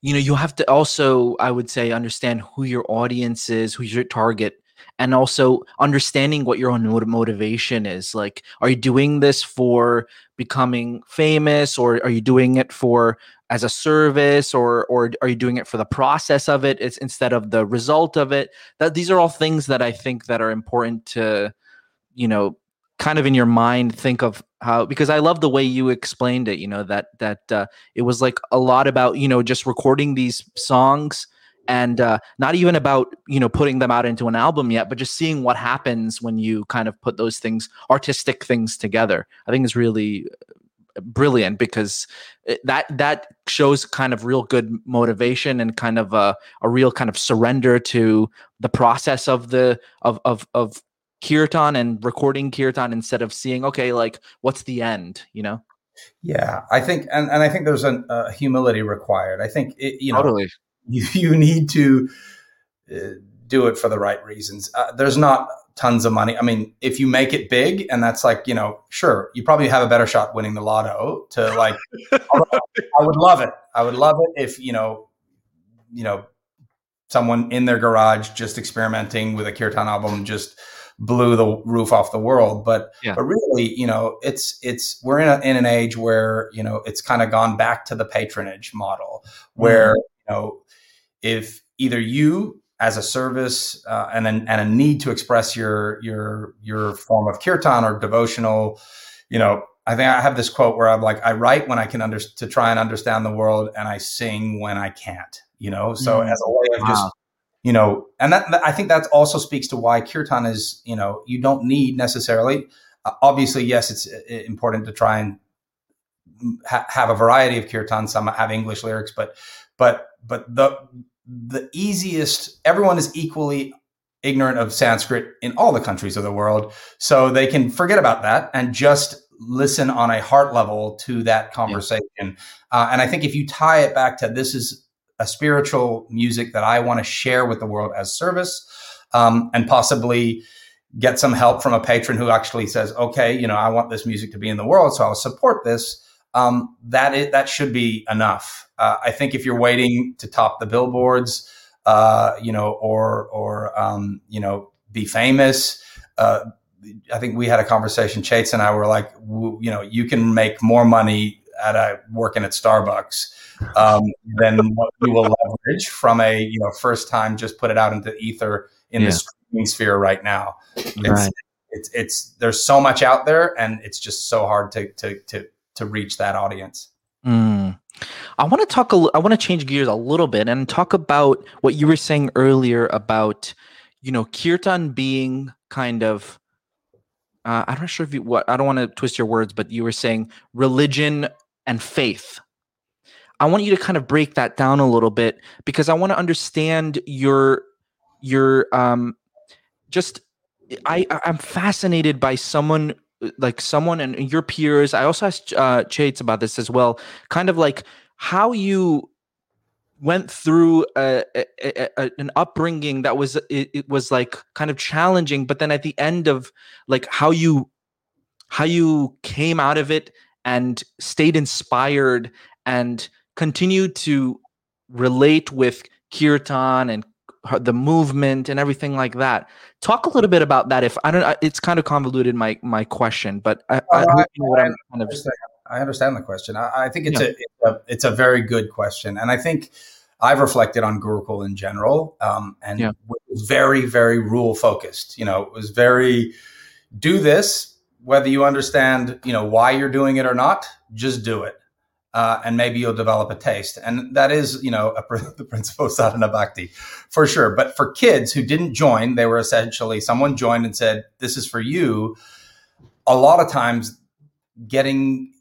you know, you have to also, I would say, understand who your audience is, who's your target and also understanding what your own motivation is like are you doing this for becoming famous or are you doing it for as a service or or are you doing it for the process of it it's instead of the result of it? That these are all things that i think that are important to you know kind of in your mind think of how because i love the way you explained it you know that that uh, it was like a lot about you know just recording these songs and uh, not even about you know putting them out into an album yet but just seeing what happens when you kind of put those things artistic things together i think is really uh, brilliant because that that shows kind of real good motivation and kind of a, a real kind of surrender to the process of the of of of kirtan and recording kirtan instead of seeing okay like what's the end you know? Yeah i think and, and i think there's a, a humility required. I think it, you know totally you, you need to uh, do it for the right reasons. Uh, there's not tons of money. I mean, if you make it big and that's like, you know, sure, you probably have a better shot winning the lotto to like, I would love it. I would love it if, you know, you know, someone in their garage just experimenting with a kirtan album just blew the roof off the world. But, yeah. but really, you know, it's, it's, we're in, a, in an age where, you know, it's kind of gone back to the patronage model where, mm. You know, if either you as a service uh, and, an, and a need to express your your your form of kirtan or devotional you know i think i have this quote where i'm like i write when i can under to try and understand the world and i sing when i can't you know so mm. as a way of wow. just you know and that i think that also speaks to why kirtan is you know you don't need necessarily uh, obviously yes it's uh, important to try and ha- have a variety of kirtan some have english lyrics but but but the the easiest, everyone is equally ignorant of Sanskrit in all the countries of the world. So they can forget about that and just listen on a heart level to that conversation. Yeah. Uh, and I think if you tie it back to this is a spiritual music that I want to share with the world as service, um, and possibly get some help from a patron who actually says, okay, you know, I want this music to be in the world, so I'll support this. Um, that is, that should be enough. Uh, I think if you're waiting to top the billboards, uh, you know, or or um, you know, be famous. Uh, I think we had a conversation. Chaitz and I were like, w- you know, you can make more money at a working at Starbucks um, than what you will leverage from a you know first time just put it out into ether in yeah. the streaming sphere right now. It's, right. it's it's there's so much out there, and it's just so hard to to to to reach that audience. Mm. I want to talk. A, I want to change gears a little bit and talk about what you were saying earlier about, you know, kirtan being kind of. Uh, I'm not sure if you what I don't want to twist your words, but you were saying religion and faith. I want you to kind of break that down a little bit because I want to understand your your um just I I'm fascinated by someone like someone and your peers. I also asked uh, Chates about this as well. Kind of like how you went through a, a, a, an upbringing that was it, it, was like kind of challenging, but then at the end of like how you how you came out of it and stayed inspired and continued to relate with kirtan and the movement and everything like that. Talk a little bit about that. If I don't, it's kind of convoluted my my question, but I, I, I, I kind of. I understand the question. I, think it's, yeah. a, it's, a, it's a very good question, and I think I've reflected on Gurukul in general, um, and yeah. was very very rule focused. You know, it was very do this whether you understand you know why you're doing it or not. Just do it uh, and maybe you'll develop a taste. And that is, you know, a, the principle of sadhana bhakti for sure. But for kids who didn't join, they were essentially someone joined and said, "This is for you." A lot of times, getting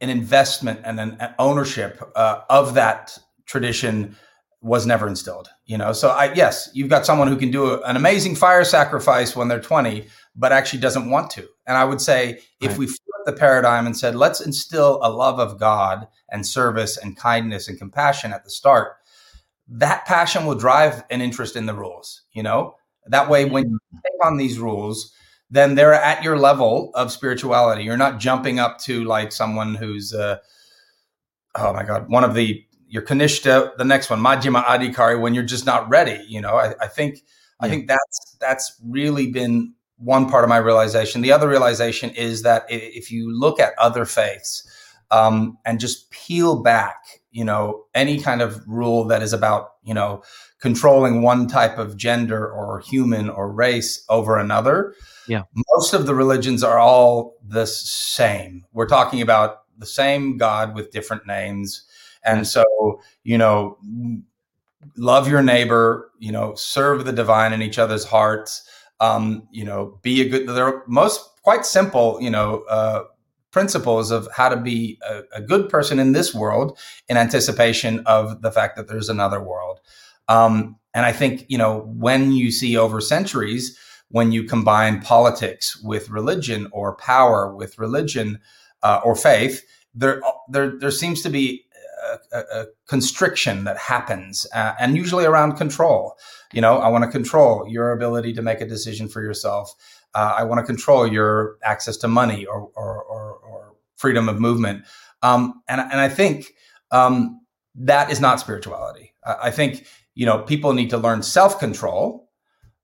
an investment and an, an ownership uh, of that tradition was never instilled. You know, so I yes, you've got someone who can do a, an amazing fire sacrifice when they're twenty, but actually doesn't want to. And I would say if we the paradigm and said, let's instill a love of God and service and kindness and compassion at the start, that passion will drive an interest in the rules. You know, that way, when you mm-hmm. take on these rules, then they're at your level of spirituality. You're not jumping up to like someone who's, uh, oh my God, one of the, your Kanishta, the next one, Majjhima Adhikari, when you're just not ready. You know, I, I think. I think that's, that's really been one part of my realization. The other realization is that if you look at other faiths um, and just peel back, you know, any kind of rule that is about, you know, controlling one type of gender or human or race over another, yeah, most of the religions are all the same. We're talking about the same God with different names. And so, you know, love your neighbor, you know, serve the divine in each other's hearts um, you know, be a good. They're most quite simple, you know, uh, principles of how to be a, a, good person in this world in anticipation of the fact that there's another world. Um, and I think you know when you see over centuries when you combine politics with religion or power with religion uh, or faith, there there there seems to be a, a constriction that happens, uh, and usually around control. You know, I want to control your ability to make a decision for yourself. Uh, I want to control your access to money or or, or, or freedom of movement. Um, and and I think um, that is not spirituality. I, I, think you know people need to learn self control.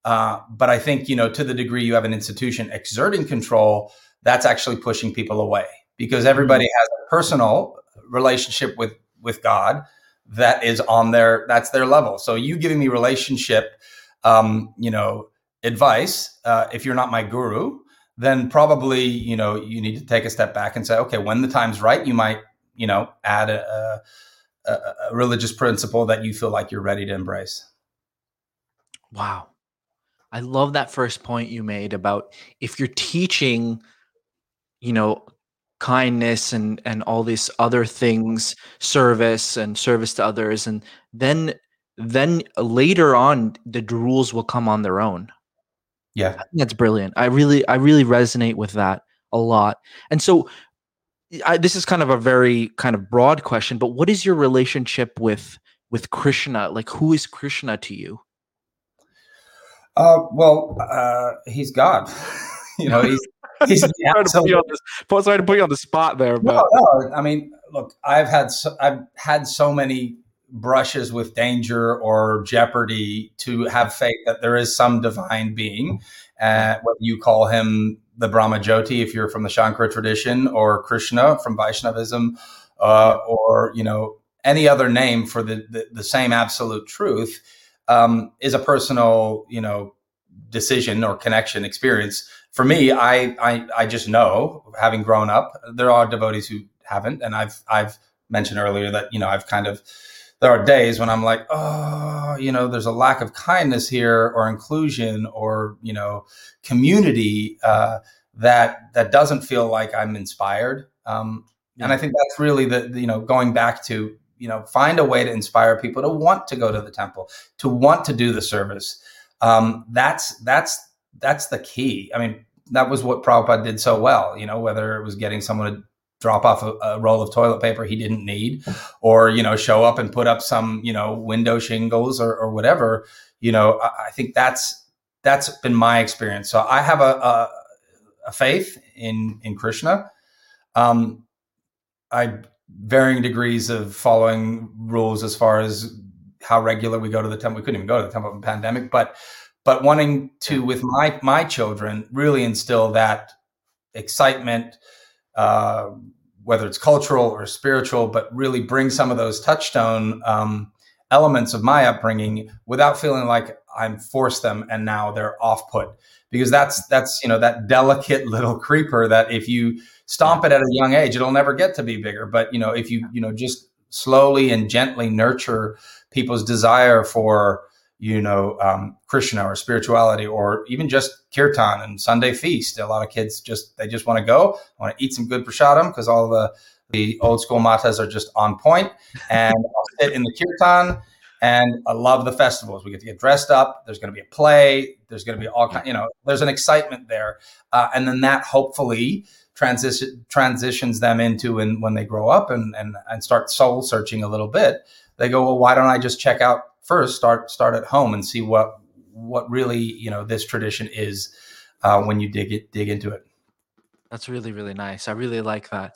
Uh, but I think you know to the degree you have an institution exerting control, that's actually pushing people away because everybody mm-hmm. has a personal relationship with with God that is on their that's their level. So you giving me relationship, um, you know, advice. Uh, if you're not my guru, then probably you know you need to take a step back and say, okay, when the time's right, you might you know add a, a, a religious principle that you feel like you're ready to embrace. Wow. I love that first point you made about if you're teaching, you know, kindness and and all these other things service and service to others and then then later on the rules will come on their own. Yeah. That's brilliant. I really i really resonate with that a lot. And so I, this is kind of a very kind of broad question but what is your relationship with with krishna? Like who is krishna to you? Uh well uh he's god. You know he's he's sorry, to put you on the, sorry to put you on the spot there. But. No, no. I mean, look, I've had so, I've had so many brushes with danger or jeopardy to have faith that there is some divine being, uh, whether you call him the Brahma Jyoti if you're from the Shankara tradition, or Krishna from Vaishnavism, uh, or you know any other name for the the, the same absolute truth, um, is a personal you know decision or connection experience. For me, I, I I just know, having grown up, there are devotees who haven't, and I've I've mentioned earlier that you know I've kind of there are days when I'm like, oh, you know, there's a lack of kindness here, or inclusion, or you know, community uh, that that doesn't feel like I'm inspired. Um, yeah. And I think that's really the, the you know going back to you know find a way to inspire people to want to go to the temple, to want to do the service. Um, that's that's that's the key. I mean, that was what Prabhupada did so well. You know, whether it was getting someone to drop off a, a, roll of toilet paper he didn't need or you know show up and put up some you know window shingles or, or whatever you know I, I, think that's that's been my experience so i have a, a, a faith in in krishna um i varying degrees of following rules as far as how regular we go to the temple we couldn't even go to the temple in the pandemic but but wanting to with my my children really instill that excitement uh, whether it's cultural or spiritual, but really bring some of those touchstone um, elements of my upbringing without feeling like I'm forced them and now they're off put. Because that's that's you know that delicate little creeper that if you stomp it at a young age, it'll never get to be bigger. But you know if you you know just slowly and gently nurture people's desire for you know, um, Krishna or spirituality or even just kirtan and Sunday feast. A lot of kids just, they just want to go, want to eat some good prasadam because all the, the old school matas are just on point. And I'll sit in the kirtan and I love the festivals. We get to get dressed up. There's going to be a play. There's going to be all kind, you know, there's an excitement there. Uh, and then that hopefully transition transitions them into when, when they grow up and, and, and start soul searching a little bit. They go, well, why don't I just check out first start start at home and see what what really you know this tradition is uh, when you dig it dig into it. That's really really nice. I really like that.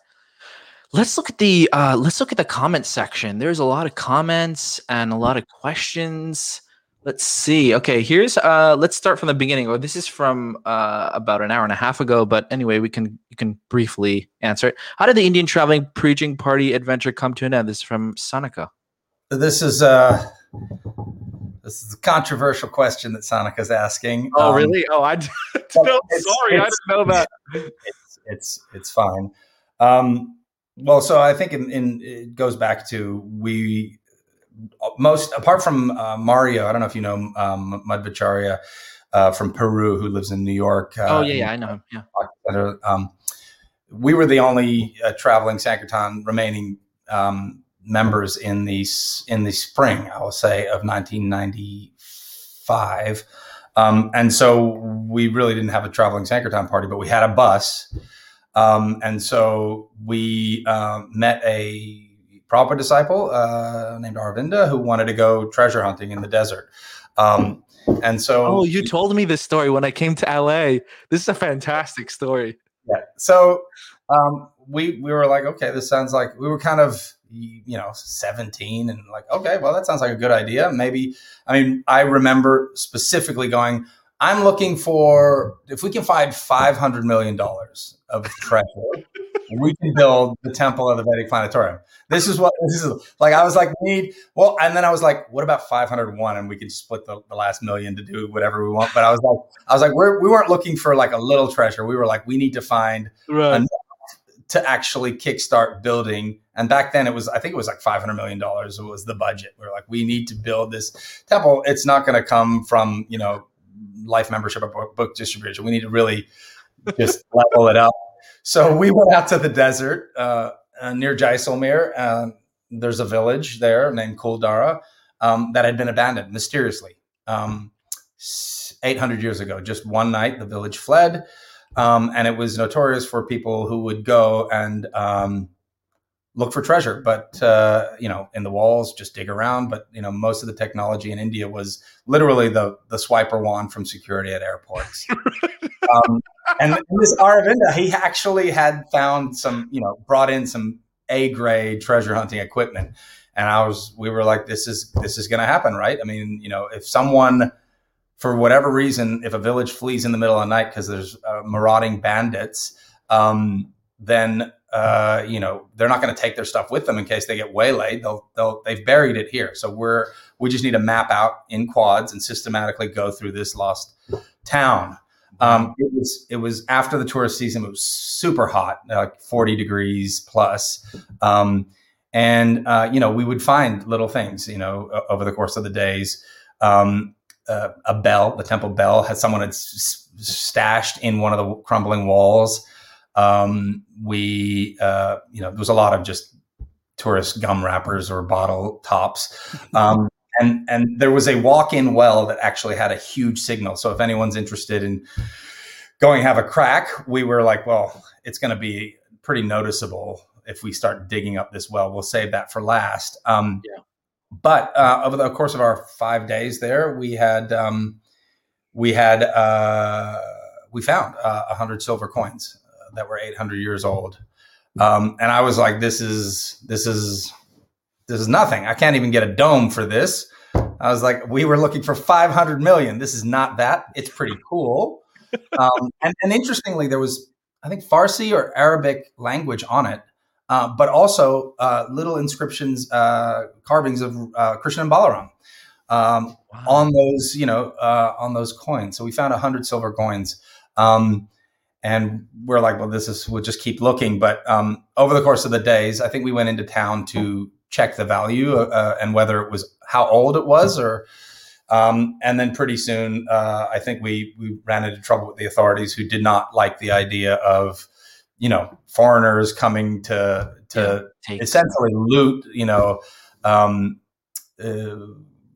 Let's look at the uh, let's look at the comment section. There's a lot of comments and a lot of questions. Let's see. Okay, here's uh let's start from the beginning. Or oh, this is from uh about an hour and a half ago, but anyway, we can you can briefly answer it. How did the Indian traveling preaching party adventure come to an end? This is from Sanika. This is uh this is a controversial question that Sonic is asking. Oh, um, really? Oh, I no, sorry, I didn't know that. It's it's it's fine. Um, well, so I think in, in, it goes back to we most apart from uh, Mario. I don't know if you know um, Madhvacharya uh, from Peru who lives in New York. Uh, oh yeah, yeah, I know him. Yeah. Um, we were the only uh, traveling Sankirtan remaining um, members in the in the spring, I will say, of 1995. Um, and so we really didn't have a traveling Sankirtan party, but we had a bus. Um, and so we uh, met a proper disciple uh, named Aravinda who wanted to go treasure hunting in the desert. Um, and so, oh, you told me this story when I came to LA. This is a fantastic story. Yeah. So um, we we were like, okay, this sounds like we were kind of you know 17 and like okay well that sounds like a good idea. Maybe i mean i remember specifically going i'm looking for if we can find 500 million dollars of treasure we can build the temple of the vedic planetarium. This is what this is like i was like need well and then i was like what about 501 and we can split the, the last million to do whatever we want? But i was like i was like we're, we weren't looking for like a little treasure. We were like we need to find right. enough to actually kickstart building. And back then it was, I think it was like $500 million was the budget. We are like, we need to build this temple. It's not going to come from, you know, life membership or book distribution. We need to really just level it up. So we went out to the desert uh, uh, near Jaisalmer. Um, there's a village there named Kuldhara um, that had been abandoned mysteriously. Um, 800 years ago, just one night, the village fled. Um, and it was notorious for people who would go and um, look for treasure, but uh, you know, in the walls, just dig around. But you know, most of the technology in India was literally the the swiper wand from security at airports. um, and this Aravinda, he actually had found some, you know, brought in some A grade treasure hunting equipment, and I was, we were like, this is this is going to happen, right? I mean, you know, if someone for whatever reason, if a village flees in the middle of the night because there's uh, marauding bandits, um, then uh, you know, they're not going to take their stuff with them in case they get waylaid. They'll, they'll, they've buried it here. So we're, we just need to map out in quads and systematically go through this lost town. Um, it was, it was after the tourist season. It was super hot, like 40 degrees plus. Um, and, uh, you know, we would find little things, you know, over the course of the days. Um, uh, a bell, the temple bell, had someone had s- stashed in one of the crumbling walls. Um, we, uh, you know, there was a lot of just tourist gum wrappers or bottle tops. Um, and, and there was a walk-in well that actually had a huge signal. So if anyone's interested in going have a crack, we were like, well, it's going to be pretty noticeable if we start digging up this well. We'll save that for last. Um, yeah. But uh, over the course of our five days there, we had um, we had uh, we found uh, a uh, hundred silver coins that were 800 years old. Um, and I was like, this is, this is, this is nothing. I can't even get a dome for this. I was like, we were looking for 500 million. This is not that. It's pretty cool. Um, and, and, interestingly, there was, I think, Farsi or Arabic language on it, uh, but also uh, little inscriptions, uh, carvings of uh, Krishna and Balaram um, wow. on those, you know, uh, on those coins. So we found 100 silver coins. Um, and we're like, well, this is we'll just keep looking. But um, over the course of the days, I think we went into town to check the value uh, and whether it was how old it was, or um, and then pretty soon, uh, I think we we ran into trouble with the authorities who did not like the idea of you know foreigners coming to to yeah, essentially loot you know um, uh,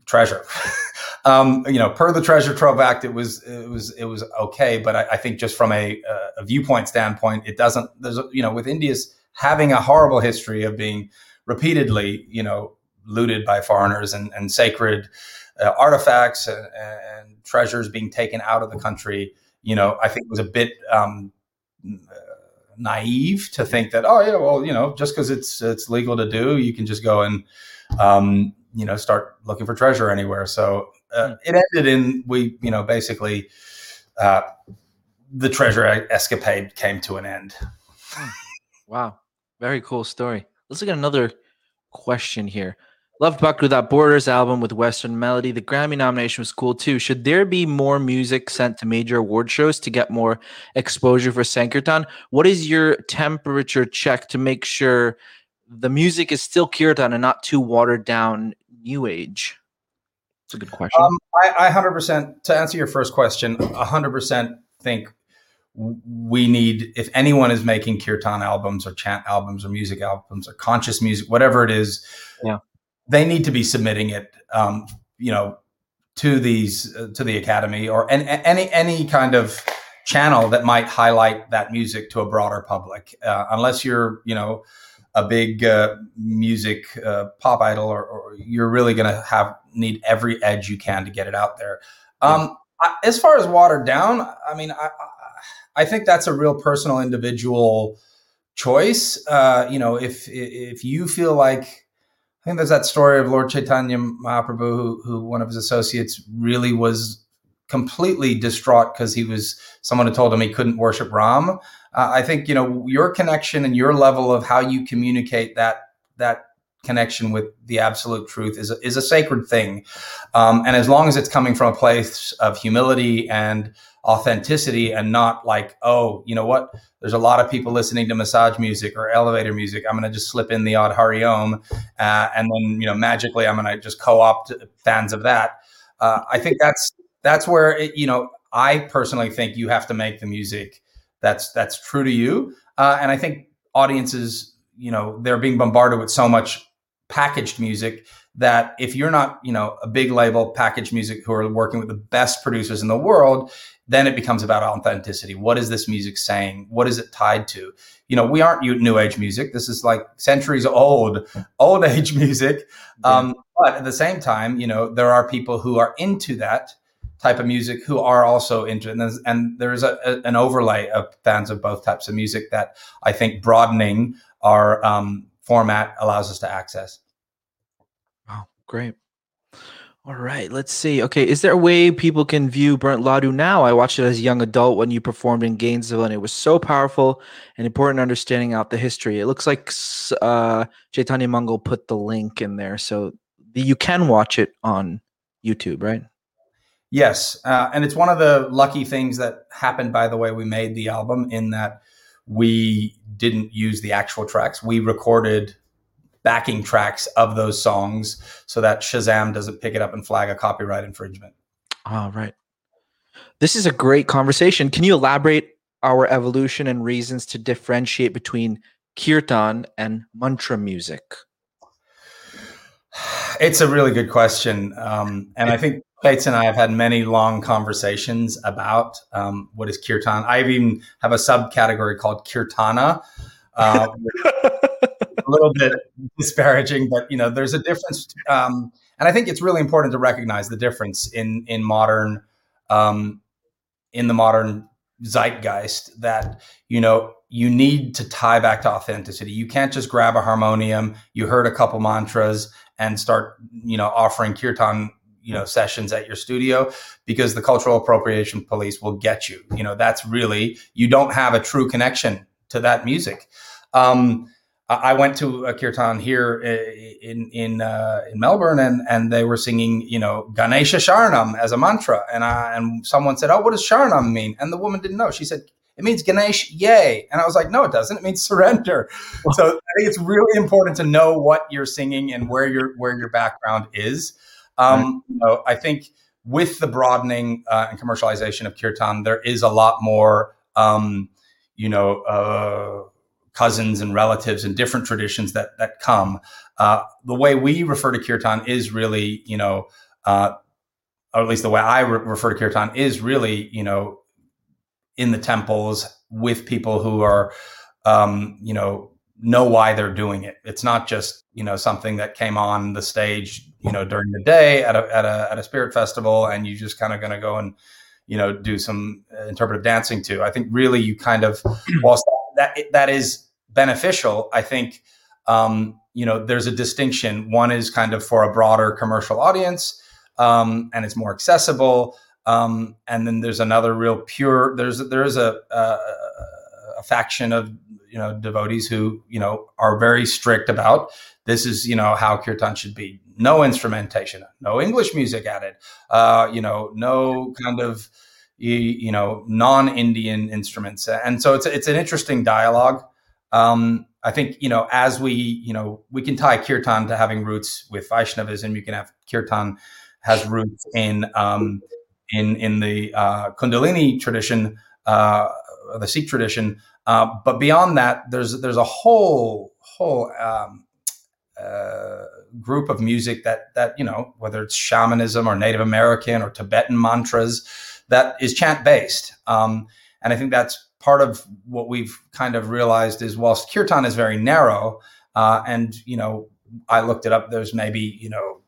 treasure. um, you know, per the Treasure Trove Act, it was it was it was okay, but I, I think just from a, a, viewpoint standpoint, it doesn't. There's you know, with India's having a horrible history of being repeatedly, you know, looted by foreigners and, and sacred uh, artifacts and, and, treasures being taken out of the country. You know, I think it was a bit um, naive to think that oh yeah, well you know, just because it's it's legal to do, you can just go and um, you know start looking for treasure anywhere. So uh, hmm. it ended in we you know basically uh, the treasure escapade came to an end. Hmm. wow, very cool story. Let's look at another question here. Loved Bhakti Without Borders album with Western Melody. The Grammy nomination was cool too. Should there be more music sent to major award shows to get more exposure for Sankirtan? What is your temperature check to make sure the music is still Kirtan and not too watered down new age? It's a good question. Um, I, I 100%, to answer your first question, 100% think we need, if anyone is making kirtan albums or chant albums or music albums or conscious music, whatever it is, yeah. They need to be submitting it, um, you know, to these, uh, to the academy or any, any, any kind of channel that might highlight that music to a broader public. Uh, unless you're, you know, a big uh, music uh, pop idol, or, or you're really going to have need every edge you can to get it out there. Um, I, as far as watered down, I mean, I, I, think that's a real personal, individual choice. Uh, you know, if if you feel like I think there's that story of Lord Chaitanya Mahaprabhu, who, who one of his associates really was completely distraught because he was someone who told him he couldn't worship Ram. Uh, I think you know your connection and your level of how you communicate that that connection with the absolute truth is a, is a sacred thing, um, and as long as it's coming from a place of humility and authenticity and not like oh you know what? There's a lot of people listening to massage music or elevator music. I'm going to just slip in the odd hari om uh, and then you know magically i'm going to just co-opt fans of that. Uh, i think that's that's where it, you know I personally think you have to make the music that's that's true to you, uh, and I think audiences, you know, they're being bombarded with so much packaged music that if you're not, you know, a big label packaged music who are working with the best producers in the world, then it becomes about authenticity. What is this music saying? What is it tied to? You know, we aren't new age music. This is like centuries old, old age music. Um, but at the same time, you know, there are people who are into that type of music who are also into and there's, and there's a, a, an overlay of fans of both types of music that I think broadening our um, format allows us to access. Wow, great. All right, let's see. Okay, is there a way people can view Burnt Ladu now? I watched it as a young adult when you performed in Gainesville, and it was so powerful and important understanding out the history. It looks like uh, Chaitanya Mangal put the link in there, so you can watch it on YouTube, right? Yes, uh, and it's one of the lucky things that happened. By the way, we made the album in that we didn't use the actual tracks. We recorded backing tracks of those songs so that Shazam doesn't pick it up and flag a copyright infringement. All right. This is a great conversation. Can you elaborate our evolution and reasons to differentiate between kirtan and mantra music? It's a really good question. Um, and I think Bates and I have had many long conversations about um, what is kirtan. I even have a subcategory called kirtana, uh, little bit disparaging, but you know, there's a difference, um, and I think it's really important to recognize the difference in in modern, um, in the modern zeitgeist that you know you need to tie back to authenticity. You can't just grab a harmonium, you heard a couple mantras, and start you know offering kirtan you know sessions at your studio because the cultural appropriation police will get you you know that's really you don't have a true connection to that music um, I went to a kirtan here in in uh, in Melbourne, and and they were singing, you know, Ganesha Sharanam as a mantra, and I, and someone said, "Oh, what does Sharanam mean?" And the woman didn't know. She said, "It means Ganesh, yay!" And I was like, "No, it doesn't. It means surrender." so I think it's really important to know what you're singing and where your where your background is. Um, you know, I think with the broadening uh, and commercialization of kirtan, there is a lot more, um, you know. Uh, cousins and relatives and different traditions that that come. Uh, the way we refer to kirtan is really, you know, uh, or at least the way I re- refer to kirtan is really, you know, in the temples with people who are, um, you know, know why they're doing it. It's not just you know something that came on the stage, you know, during the day at a at a at a spirit festival, and you just kind of going to go and you know do some interpretive dancing to. I think really you kind of whilst that that is beneficial, I think um, you know there's a distinction. One is kind of for a broader commercial audience, um, and it's more accessible. Um, and then there's another real pure. There's there is a, a, a faction of you know devotees who you know are very strict about this is you know how kirtan should be. No instrumentation, no English music added. Uh, you know, no kind of you, you know non-Indian instruments, and so it's it's an interesting dialogue. Um, I think you know as we you know we can tie kirtan to having roots with Vaishnavism. You can have kirtan has roots in um, in in the uh, Kundalini tradition, uh, the Sikh tradition. Uh, but beyond that, there's there's a whole whole um, uh, group of music that that you know whether it's shamanism or Native American or Tibetan mantras that is chant based, um, and I think that's part of what we've kind of realized is whilst kirtan is very narrow, uh, and you know, I looked it up. There's maybe you know,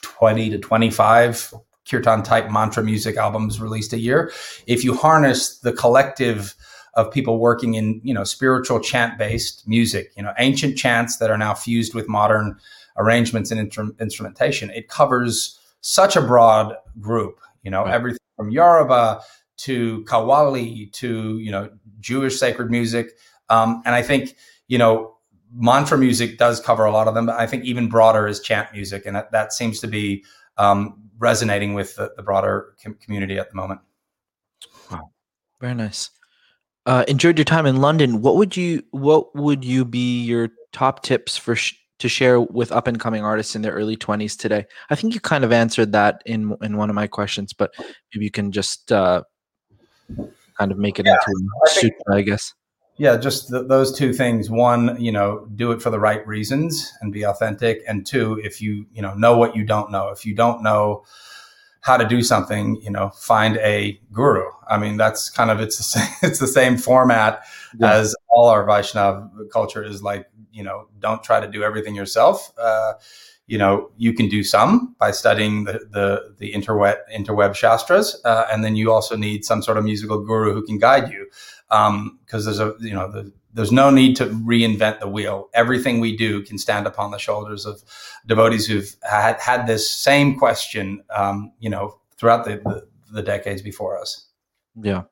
twenty to twenty-five kirtan type mantra music albums released a year. If you harness the collective of people working in you know spiritual chant based music, you know, ancient chants that are now fused with modern arrangements and instrumentation, it covers such a broad group. You know, right. everything from Yoruba to Qawwali to you know Jewish sacred music, um, and I think you know mantra music does cover a lot of them, but I think even broader is chant music, and that, that seems to be um, resonating with the, the broader com- community at the moment. Wow, very nice. Uh, enjoyed your time in London. What would you What would you be your top tips for sh- to share with up and coming artists in their early 20s today? I think you kind of answered that in in one of my questions, but maybe you can just uh, kind of make it yeah, into I, think, I guess. Yeah, just th- those two things. One, you know, do it for the right reasons and be authentic. And two, if you, you know, know what you don't know. If you don't know how to do something, you know, find a guru. I mean, that's kind of it's the same, it's the same format yeah. as all our Vaishnav culture is like, you know, don't try to do everything yourself. Uh, you know, you can do some by studying the the, the interweb interweb shastras, uh, and then you also need some sort of musical guru who can guide you, Um, because um, there's a you know the there's no need to reinvent the wheel. Everything we do can stand upon the shoulders of devotees who've had, had this same question, um, you know, throughout the, the, the decades before us. Yeah.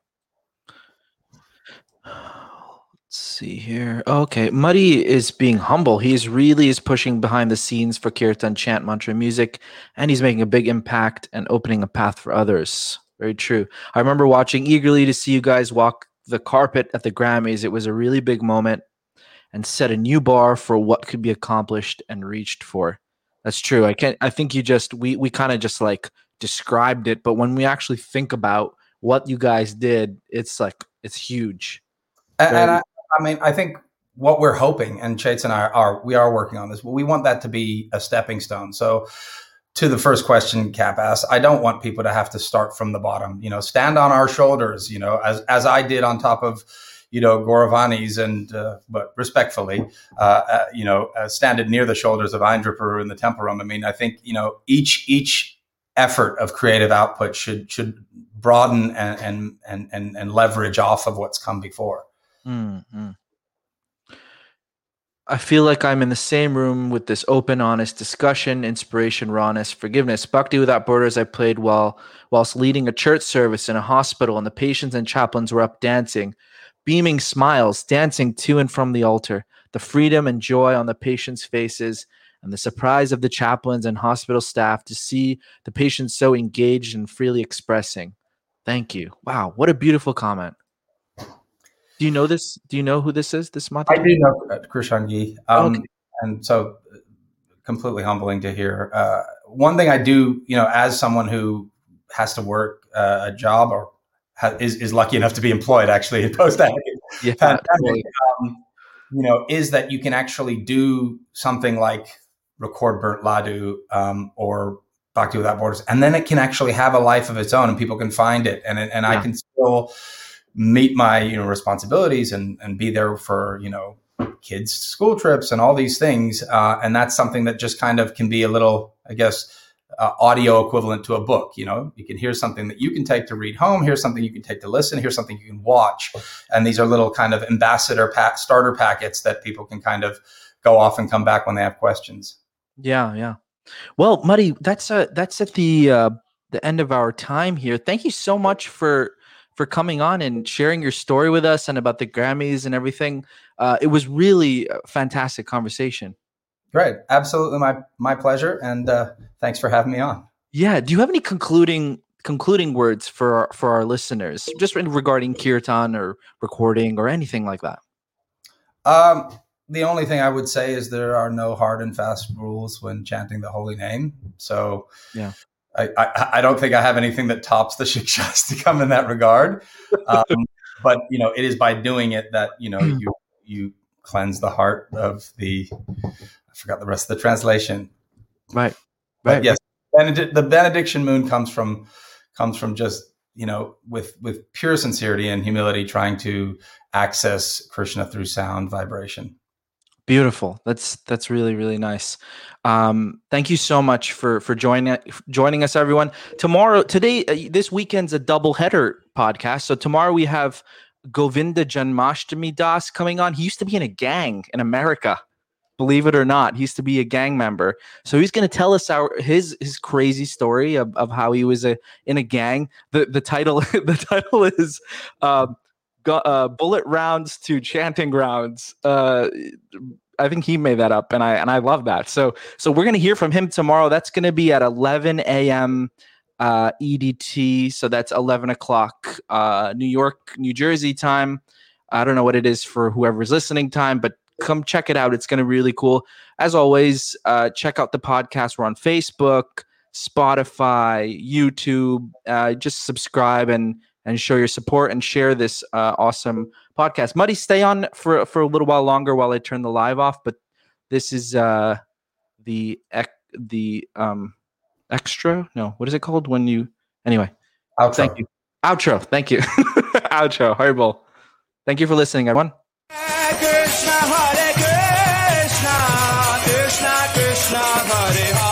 See here. Okay, Madi is being humble. He's really is pushing behind the scenes for Kirtan chant mantra music, and he's making a big impact and opening a path for others. Very true. I remember watching eagerly to see you guys walk the carpet at the Grammys. It was a really big moment and set a new bar for what could be accomplished and reached for. That's true. I can't I think you just we we kind of just like described it, but when we actually think about what you guys did, it's like it's huge. And I, I, mean, I think what we're hoping, and Chait's and I are, we are working on this, but we want that to be a stepping stone. So to the first question Cap asked, I don't want people to have to start from the bottom. You know, stand on our shoulders. You know, as as I did on top of, you know, Gauravani's and uh, but respectfully, uh, uh, you know, uh, standing near the shoulders of Aindra Prabhu in the temple room. I mean, I think you know each each effort of creative output should should broaden and and and, and leverage off of what's come before. Mm-hmm. I feel like I'm in the same room with this open, honest discussion, inspiration, rawness, forgiveness. Bhakti Without Borders I played while whilst leading a church service in a hospital, and the patients and chaplains were up dancing, beaming smiles, dancing to and from the altar. The freedom and joy on the patients' faces, and the surprise of the chaplains and hospital staff to see the patients so engaged and freely expressing. Thank you. Wow, what a beautiful comment. Do you know this? Do you know who this is? This month, I do know uh, Krishangi. Um, okay. And so completely humbling to hear. Uh, one thing I do, you know, as someone who has to work uh, a job or ha- is, is lucky enough to be employed actually in post yeah, pandemic, um, you know, is that you can actually do something like record Burnt Ladu um, or Bhakti Without Borders, and then it can actually have a life of its own and people can find it. And, and yeah. I can still meet my you know responsibilities and and be there for you know kids school trips and all these things uh, and that's something that just kind of can be a little i guess uh, audio equivalent to a book you know? You can hear something that you can take to read home here's something you can take to listen here's something you can watch and these are little kind of ambassador pack starter packets that people can kind of go off and come back when they have questions. Yeah yeah. Well Madi that's uh that's at the uh the end of our time here. Thank you so much for for coming on and sharing your story with us and about the Grammys and everything. Uh, it was really a fantastic conversation. Great, absolutely my my pleasure, and uh, thanks for having me on. Yeah, do you have any concluding concluding words for our, for our listeners, just regarding kirtan or recording or anything like that? Um, the only thing I would say is there are no hard and fast rules when chanting the holy name. So, yeah, I, I, I, don't think I have anything that tops the Shikshashtakam in that regard. Um, but you know, it is by doing it that you know you you cleanse the heart of the. I forgot the rest of the translation. Right. Right. But yes, benedict, the benediction moon comes from comes from just you know with with pure sincerity and humility, trying to access Krishna through sound vibration. Beautiful. That's that's really really nice. Um, thank you so much for for joining joining us, everyone. Tomorrow, today, uh, this weekend's a double header podcast. So tomorrow we have Govinda Janmashtami Das coming on. He used to be in a gang in America. Believe it or not, he used to be a gang member. So he's going to tell us our his his crazy story of, of how he was a in a gang. The the title the title is. Uh, uh, bullet rounds to chanting grounds. Uh, I think he made that up, and I and I love that. So so we're gonna hear from him tomorrow. That's gonna be at 11 a.m. Uh, EDT. So that's 11 o'clock uh, New York, New Jersey time. I don't know what it is for whoever's listening time, but come check it out. It's gonna be really cool. As always, uh, check out the podcast. We're on Facebook, Spotify, YouTube. Uh, just subscribe and and show your support and share this uh, awesome podcast. Madi, stay on for for a little while longer while I turn the live off. But this is uh, the ec- the um, extra. No, what is it called when you? Anyway, outro. Thank you. Outro. Thank you. outro. Horrible. Thank you for listening, everyone. Krishna, Hare Krishna, Krishna Krishna, Hare Hare.